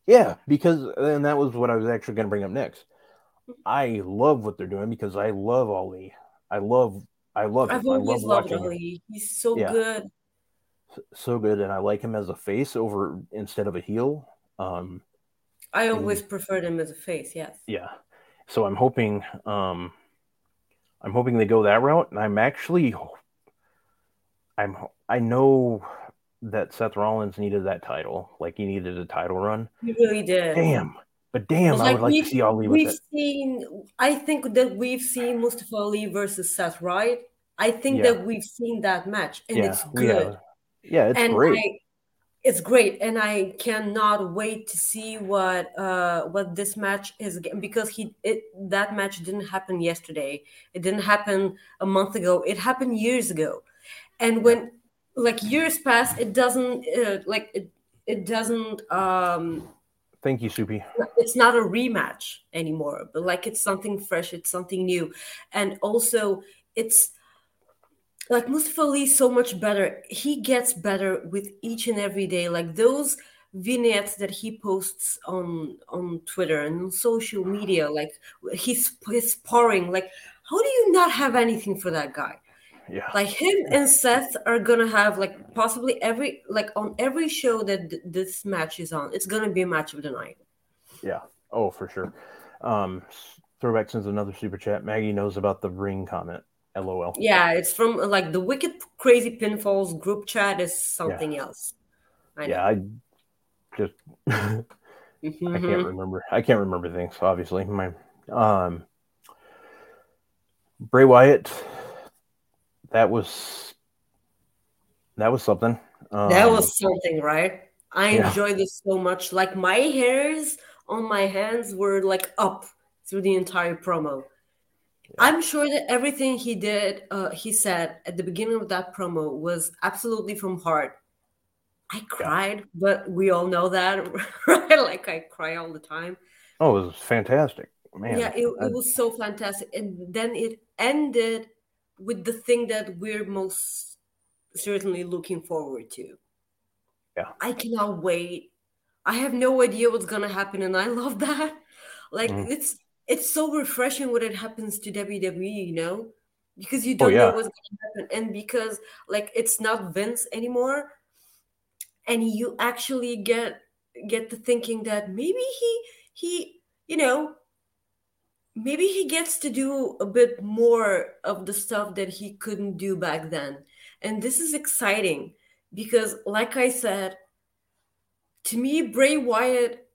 Yeah, because and that was what I was actually going to bring up next. I love what they're doing because I love Ali. I love I love. I've I always love loved watching him. Ali. He's so Yeah. good. So good, and I like him as a face over instead of a heel. Um, I always preferred him as a face. Yes. yeah, so I'm hoping um, I'm hoping they go that route, and I'm actually I'm I know that Seth Rollins needed that title, like he needed a title run. He really did. Damn, but damn, I would like to see Ali with We've seen. I think that we've seen Mustafa Ali versus Seth, right? I think Yeah. that we've seen that match, and yeah, it's good. have. Yeah, it's and great. I, it's great, and I cannot wait to see what uh what this match is again because he it that match didn't happen yesterday. It didn't happen a month ago. It happened years ago, and when like years pass, it doesn't uh, like it it doesn't um Thank you, Soupy. it's not a rematch anymore but like it's something fresh it's something new and also it's like Mustafa Ali is so much better he gets better with each and every day like those vignettes that he posts on on Twitter and on social media like he's he's sparring like how do you not have anything for that guy Yeah. like him and Seth are gonna have like possibly every like on every show that th- this match is on it's gonna be a match of the night Yeah. Oh, for sure. Um, throwback sends another super chat. Maggie knows about the ring comment. LOL. Yeah, it's from like the Wicked Crazy Pinfalls group chat is something else. I. Yeah, I just I can't remember. I can't remember things. Obviously, my um Bray Wyatt. That was that was something. Um, that was something, right? I yeah. enjoyed this so much. Like my hairs on my hands were like up through the entire promo. I'm sure that everything he did, uh, he said at the beginning of that promo was absolutely from heart. I cried, but we all know that, right? Like I cry all the time. Oh, it was fantastic, man. yeah, it, it was so fantastic. And then it ended with the thing that we're most certainly looking forward to. Yeah. I cannot wait. I have no idea what's gonna happen, and I love that. Like Mhm. it's it's so refreshing when it happens to WWE, you know, because you Oh, don't yeah. know what's gonna happen, and because like it's not Vince anymore, and you actually get get to thinking that maybe he he you know maybe he gets to do a bit more of the stuff that he couldn't do back then. And this is exciting because like i said to me bray wyatt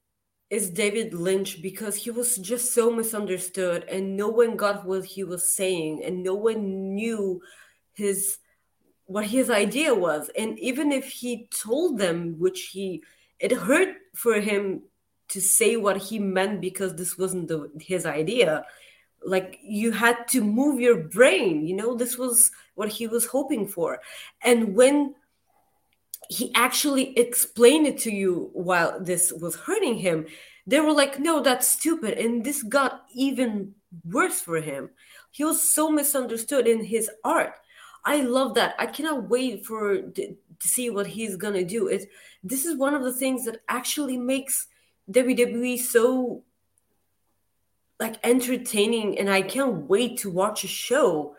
is david lynch because he was just so misunderstood and no one got what he was saying and no one knew his what his idea was. And even if he told them which he it hurt for him to say what he meant because this wasn't the, his idea. Like you had to move your brain you know this was what he was hoping for. And when he actually explained it to you while this was hurting him. They were like no that's stupid and this got even worse for him. He was so misunderstood in his art. I love that. I cannot wait for to see what he's gonna do. It this is one of the things that actually makes WWE so like entertaining and I can't wait to watch a show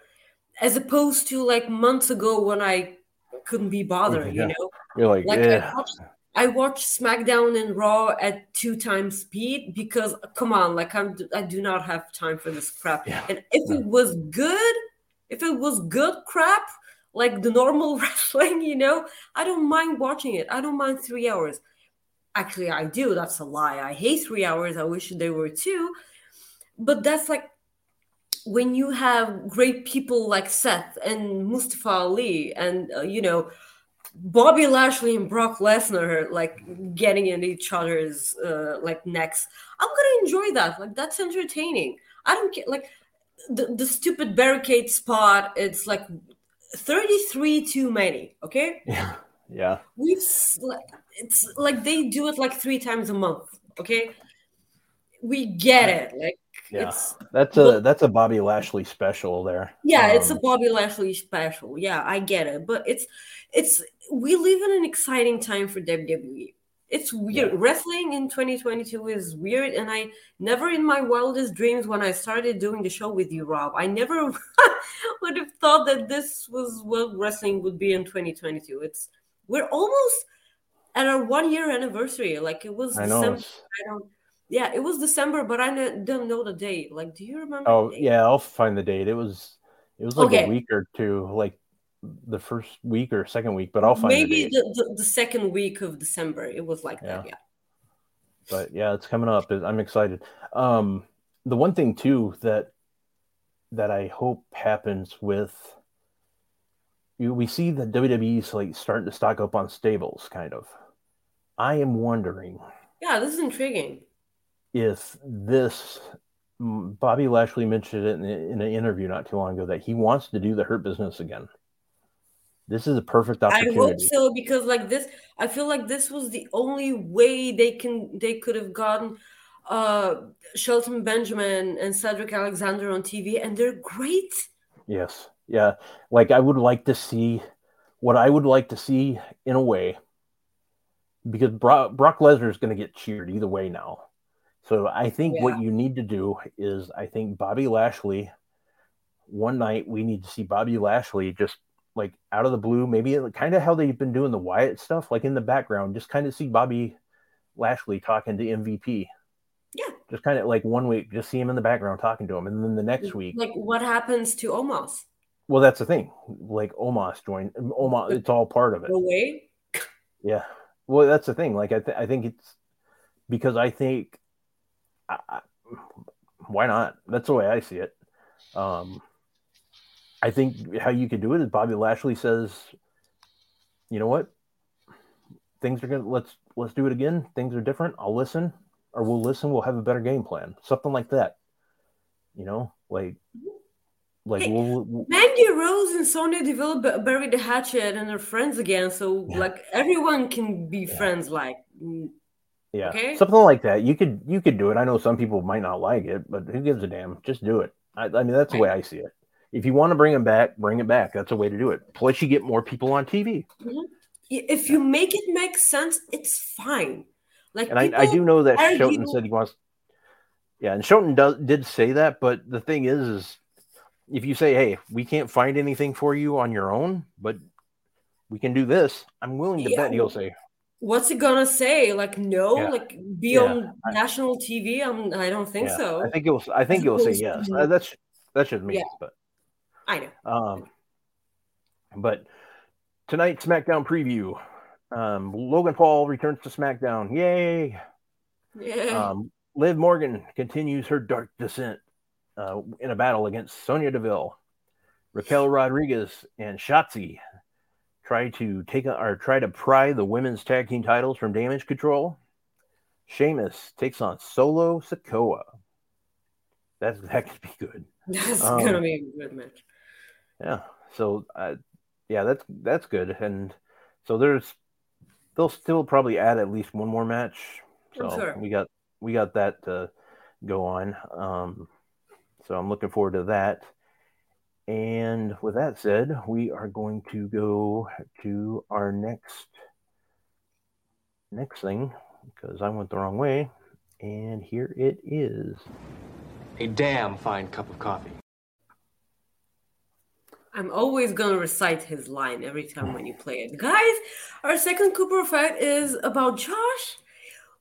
as opposed to like months ago when I couldn't be bothered, Yeah. you know? You're like, Like yeah, I watched I watch SmackDown and Raw at two times speed because come on, like I'm I do not have time for this crap. Yeah. And if it was good, if it was good crap, like the normal wrestling, you know, I don't mind watching it. I don't mind three hours. Actually, I do. That's a lie. I hate three hours. I wish they were two. But that's like when you have great people like Seth and Mustafa Ali and, uh, you know, Bobby Lashley and Brock Lesnar like getting in each other's uh, like necks. I'm gonna enjoy that. Like that's entertaining. I don't care. Like the, the stupid barricade spot. It's like 33 too many. Okay, Yeah. Yeah. we've like it's like they do it like three times a month. Okay, we get it. Like Yeah. it's That's a that's a Bobby Lashley special there. yeah, it's a Um, Bobby Lashley special. Yeah, I get it, but it's it's we live in an exciting time for WWE. It's weird. Yeah. Wrestling in 2022 is weird, and I never in my wildest dreams when I started doing the show with you, Rob, I never would have thought that this was what wrestling would be in 2022. It's we're almost at our one year anniversary. Like it was I know. December. I don't. Yeah, it was December, but I don't know the date. Like, do you remember? Oh yeah, I'll find the date. It was it was like Okay. a week or two, like the first week or second week, but I'll find maybe the date. the, the, second week of December. It was like that. Yeah. Yeah. but yeah, it's coming up. I'm excited. Um, the one thing too that that I hope happens with you, we see the WWE's like starting to stock up on stables, kind of. I am wondering Yeah, this is intriguing. If this mm, Bobby Lashley mentioned it in, in an interview not too long ago that he wants to do the hurt business again. This is a perfect opportunity. I hope so because like this, I feel like this was the only way they can they could have gotten uh Shelton Benjamin and Cedric Alexander on TV, and they're great. Yes. Yeah. Like I would like to see what I would like to see in a way because Brock, Brock Lesnar is going to get cheered either way now. So I think what you need to do is I think Bobby Lashley one night we need to see Bobby Lashley just like out of the blue, maybe kind of how they've been doing the Wyatt stuff, like in the background, just kind of see Bobby Lashley talking to MVP. Yeah. Just kind of like one week, just see him in the background talking to him. And then the next week, Like what happens to Omos? well, that's the thing. Like Omos joined. Omos, it's all part of it. No way. Yeah. Well, that's the thing. Like I, th- I think it's because I think, I, I, why not? That's the way I see it. Um, I think how you could do it is Bobby Lashley says, you know what, things are gonna let's let's do it again. Things are different. I'll listen, or we'll listen. We'll have a better game plan. Something like that. You know, like like Hey, we'll, we'll Mandy Rose and Sonya Deville bu- buried the hatchet and are friends again, so Yeah. like everyone can be Yeah. friends. Like, Yeah, Okay. something like that. You could you could do it. I know some people might not like it, but who gives a damn? Just do it. I, I mean, that's the way I see it. If you want to bring them back, bring it back. That's a way to do it. Plus, you get more people on TV. Mm-hmm. if you make it make sense, it's fine. Like, And I, I do know that argue- Shelton said he wants. Yeah, and Shelton does did say that, but the thing is, is if you say, "Hey, we can't find anything for you on your own, but we can do this," I'm willing to Yeah. bet he'll say, What's it gonna say? Like, no, Yeah. like be Yeah. on national TV? I'm, I don't think yeah, so. I think he'll. I think he'll say yes. Uh, That's that's just me, but. I know. Um, but tonight SmackDown preview. Um, Logan Paul returns to SmackDown. Yay! Yeah. Um, Liv Morgan continues her dark descent uh, in a battle against Sonya Deville. Raquel Rodriguez and Shotzi try to take a, or try to pry the women's tag team titles from Damage Control. Sheamus takes on Solo Sikoa. That's that could be good. That's um, gonna be a good match. Yeah. So, uh, yeah, that's that's good. And so there's they'll still probably add at least one more match. So sure. we got we got that to go on. Um, so I'm looking forward to that. And with that said, we are going to go to our next next thing because I went the wrong way. And here it is. A damn fine cup of coffee. I'm always gonna recite his line every time when you play it. Guys, our second Cooper fact is about Josh,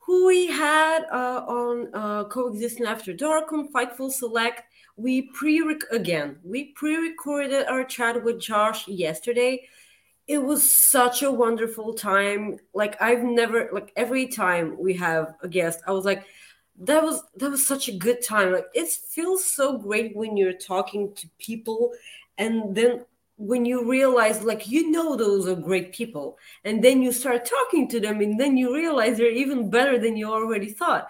who we had uh, on uh, Coexisting After Dark on Fightful Select. We pre again, we pre-recorded our chat with Josh yesterday. It was such a wonderful time. Like I've never like every time we have a guest, I was like, that was that was such a good time. Like it feels so great when you're talking to people and then when you realize like you know those are great people and then you start talking to them and then you realize they're even better than you already thought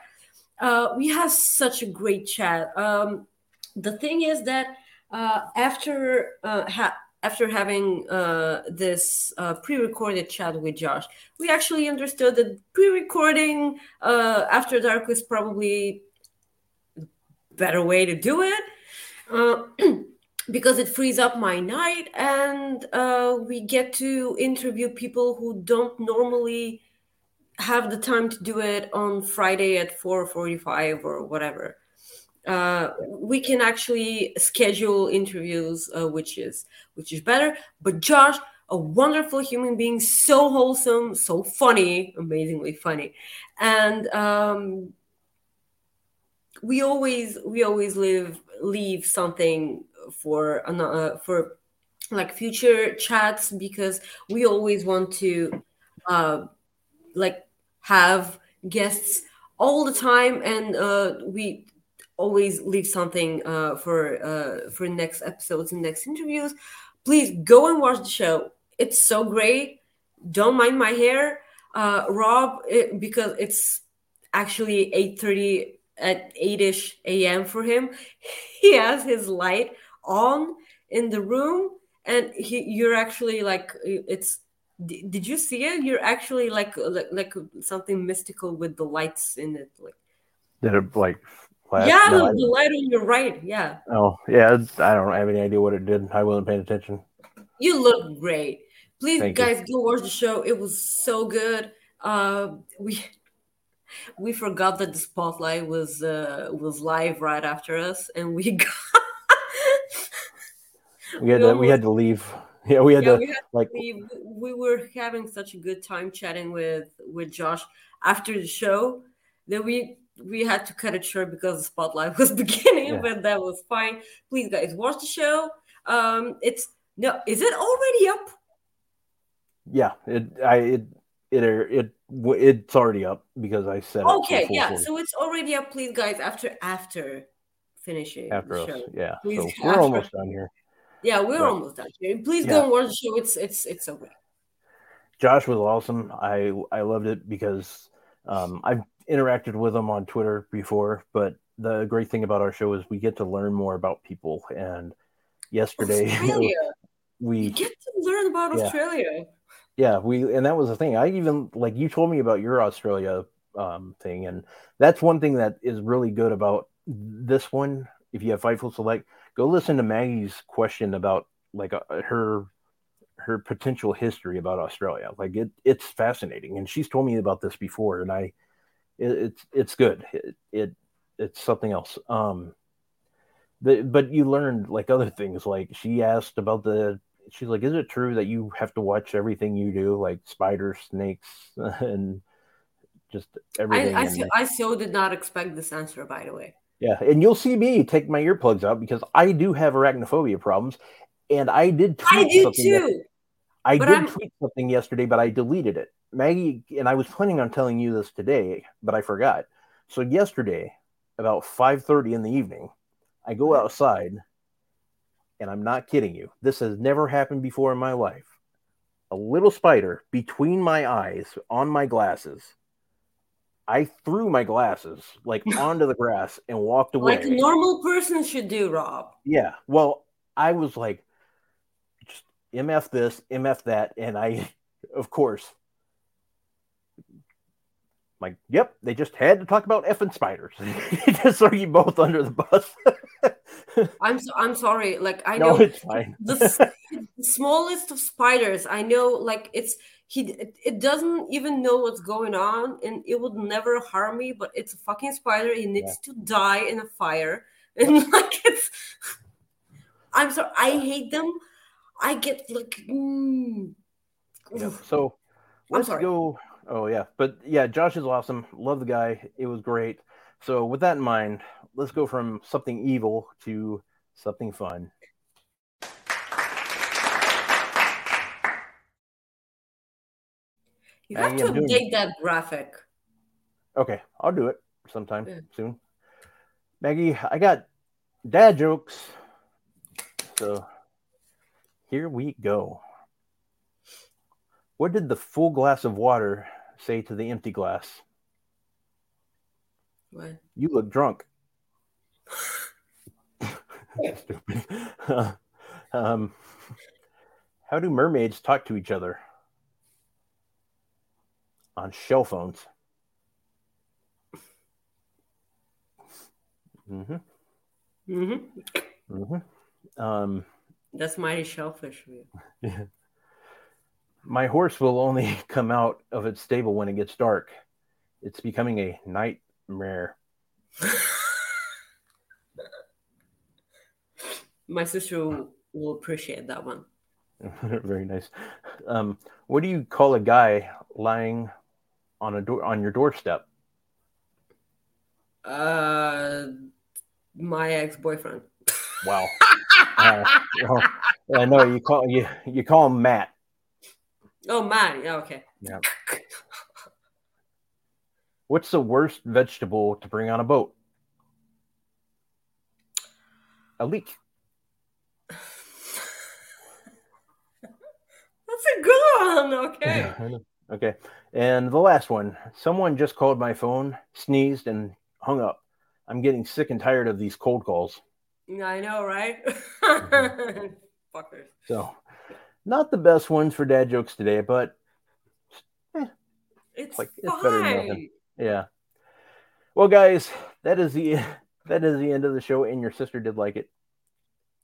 uh, we have such a great chat um, the thing is that uh, after uh, ha- after having uh, this uh, pre-recorded chat with Josh, we actually understood that pre-recording uh, after dark was probably a better way to do it. Uh, because it frees up my night and we get to interview people who don't normally have the time to do it on friday at 4.45 or whatever uh, we can actually schedule interviews uh, which is which is better. But josh a wonderful human being so wholesome so funny amazingly funny. And um, we always we always live leave something for uh, for like future chats because we always want to uh, like have guests all the time. And uh, we always leave something uh, for uh, for next episodes and next interviews. Please go and watch the show. It's so great. Don't mind my hair. Uh, rob it, because it's actually 8.30 at 8ish a.m for him. He has his light on in the room and he, you're actually like it's did you see it? You're actually like like, like something mystical with the lights in it like. Did are like yeah the, the, light on your right yeah oh yeah i don't have any idea what it did i wasn't paying attention you look great please Thank guys you. go watch the show it was so good uh we we forgot that the spotlight was uh was live right after us and we got we had we, to, almost, we had to leave. Yeah, we had yeah, to we had like to leave. we were having such a good time chatting with with Josh after the show that we we had to cut it short because the spotlight was beginning, yeah. but that was fine. Please, guys, watch the show. Um, it's no, is it already up? Yeah, it I it it it it's already up because I said okay. Yeah, so it's already up. Please, guys, after after finishing after us, show. yeah. Please, so we're almost done here. Yeah, we're right. almost done here. Please yeah. go and watch the show. It's it's it's great. Josh was awesome. I I loved it because um, I've interacted with them on Twitter before, but the great thing about our show is we get to learn more about people. And yesterday, we you get to learn about yeah. Australia. Yeah, we and that was the thing. I even like you told me about your Australia um, thing, and that's one thing that is really good about this one. If you have Fightful Select, go listen to Maggie's question about like uh, her her potential history about Australia. Like it, it's fascinating, and she's told me about this before, and I, it, it's it's good. It, it it's something else. Um, the, but you learned like other things. Like she asked about the. She's like, "Is it true that you have to watch everything you do, like spiders, snakes, and just everything?" I I, so, I so did not expect this answer. By the way. Yeah, and you'll see me take my earplugs out because I do have arachnophobia problems, and I did. Tweet I do too. I did I'm... tweet something yesterday, but I deleted it. Maggie and I was planning on telling you this today, but I forgot. So yesterday, about five thirty in the evening, I go mm-hmm. outside, and I'm not kidding you. This has never happened before in my life. A little spider between my eyes on my glasses I threw my glasses like onto the grass and walked away. Like a normal person should do, Rob. Yeah. Well, I was like, just MF this, MF that. And I, of course, like, yep, they just had to talk about effing spiders. just throw you both under the bus. I'm so, I'm sorry. Like I know no, it's fine. the, the smallest of spiders. I know, like it's he it doesn't even know what's going on and it would never harm me but it's a fucking spider he needs yeah. to die in a fire and like it's i'm sorry i hate them I get like. Mm, oof. So I'm let's sorry. go. Oh yeah, but yeah, Josh is awesome. Love the guy. It was great. So with that in mind, let's go from something evil to something fun. You have to am doing- update that graphic. Okay, I'll do it sometime Yeah. soon. Maggie, I got dad jokes. So here we go. What did the full glass of water say to the empty glass? What? You look drunk. Stupid. um, how do mermaids talk to each other? On shell phones. Mm-hmm. Mm-hmm. Mm-hmm. Um, That's mighty shellfish of you. My horse will only come out of its stable when it gets dark. It's becoming a nightmare. My sister will, will appreciate that one. Very nice. Um, what do you call a guy lying on a door on your doorstep? Uh, my ex boyfriend. Wow. Uh, well, I know you call you you call him Matt. Oh man, yeah, okay. Yeah. What's the worst vegetable to bring on a boat? A leek. That's a good one. Okay. Know. Okay. And the last one. Someone just called my phone, sneezed, and hung up. I'm getting sick and tired of these cold calls. I know, right? Mm-hmm. Fuckers. So, not the best ones for dad jokes today, but It's Like, it's better than nothing. yeah. Well, guys, that is the that is the end of the show. And your sister did like it.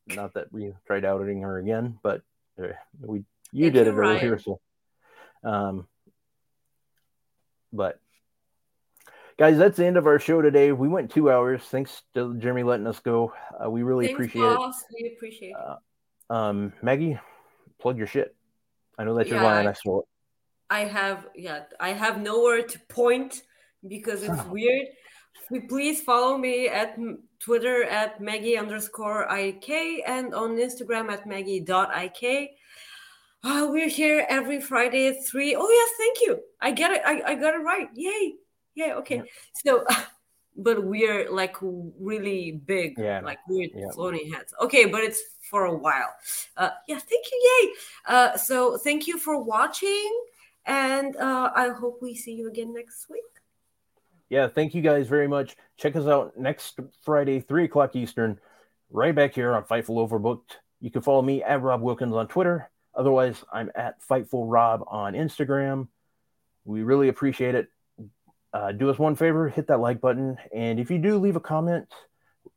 Not that we tried outing her again, but uh, we you did it Ryan. earlier. So, um, but guys, that's the end of our show today. We went two hours. Thanks to Jeremy letting us go. Uh, we really Thanks, appreciate it. We appreciate it. Uh, um, Maggie, plug your shit. I know that's your Yeah, line. I- I it. I have yeah, I have nowhere to point because it's weird. Please follow me at Twitter at Maggie underscore IK and on Instagram at Maggie.ik. Uh, we're here every Friday at three. Oh yes, thank you. I get it. I, I got it right. Yay. Yeah, okay. Yeah. So but we're like really big, Yeah, like weird Yeah. floating heads. Okay, but it's for a while. Uh, yeah, thank you. Yay. Uh, so thank you for watching, and uh, I hope we see you again next week. yeah, thank you guys very much. Check us out next Friday, 3 o'clock Eastern, right back here on Fightful Overbooked. You can follow me at Rob Wilkins on Twitter. Otherwise, I'm at Fightful Rob on Instagram. We really appreciate it. Uh, do us one favor, hit that like button. And if you do leave a comment,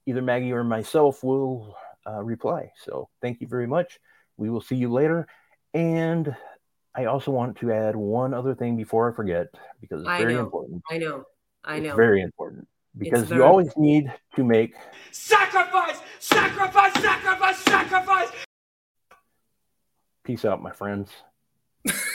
either Maggie or myself will uh, reply. So thank you very much. We will see you later. And I also want to add one other thing before I forget because it's I very know. important. I know, I It's know. very important because you very- always need to make Sacrifice! Sacrifice! Sacrifice! Sacrifice! peace out, my friends.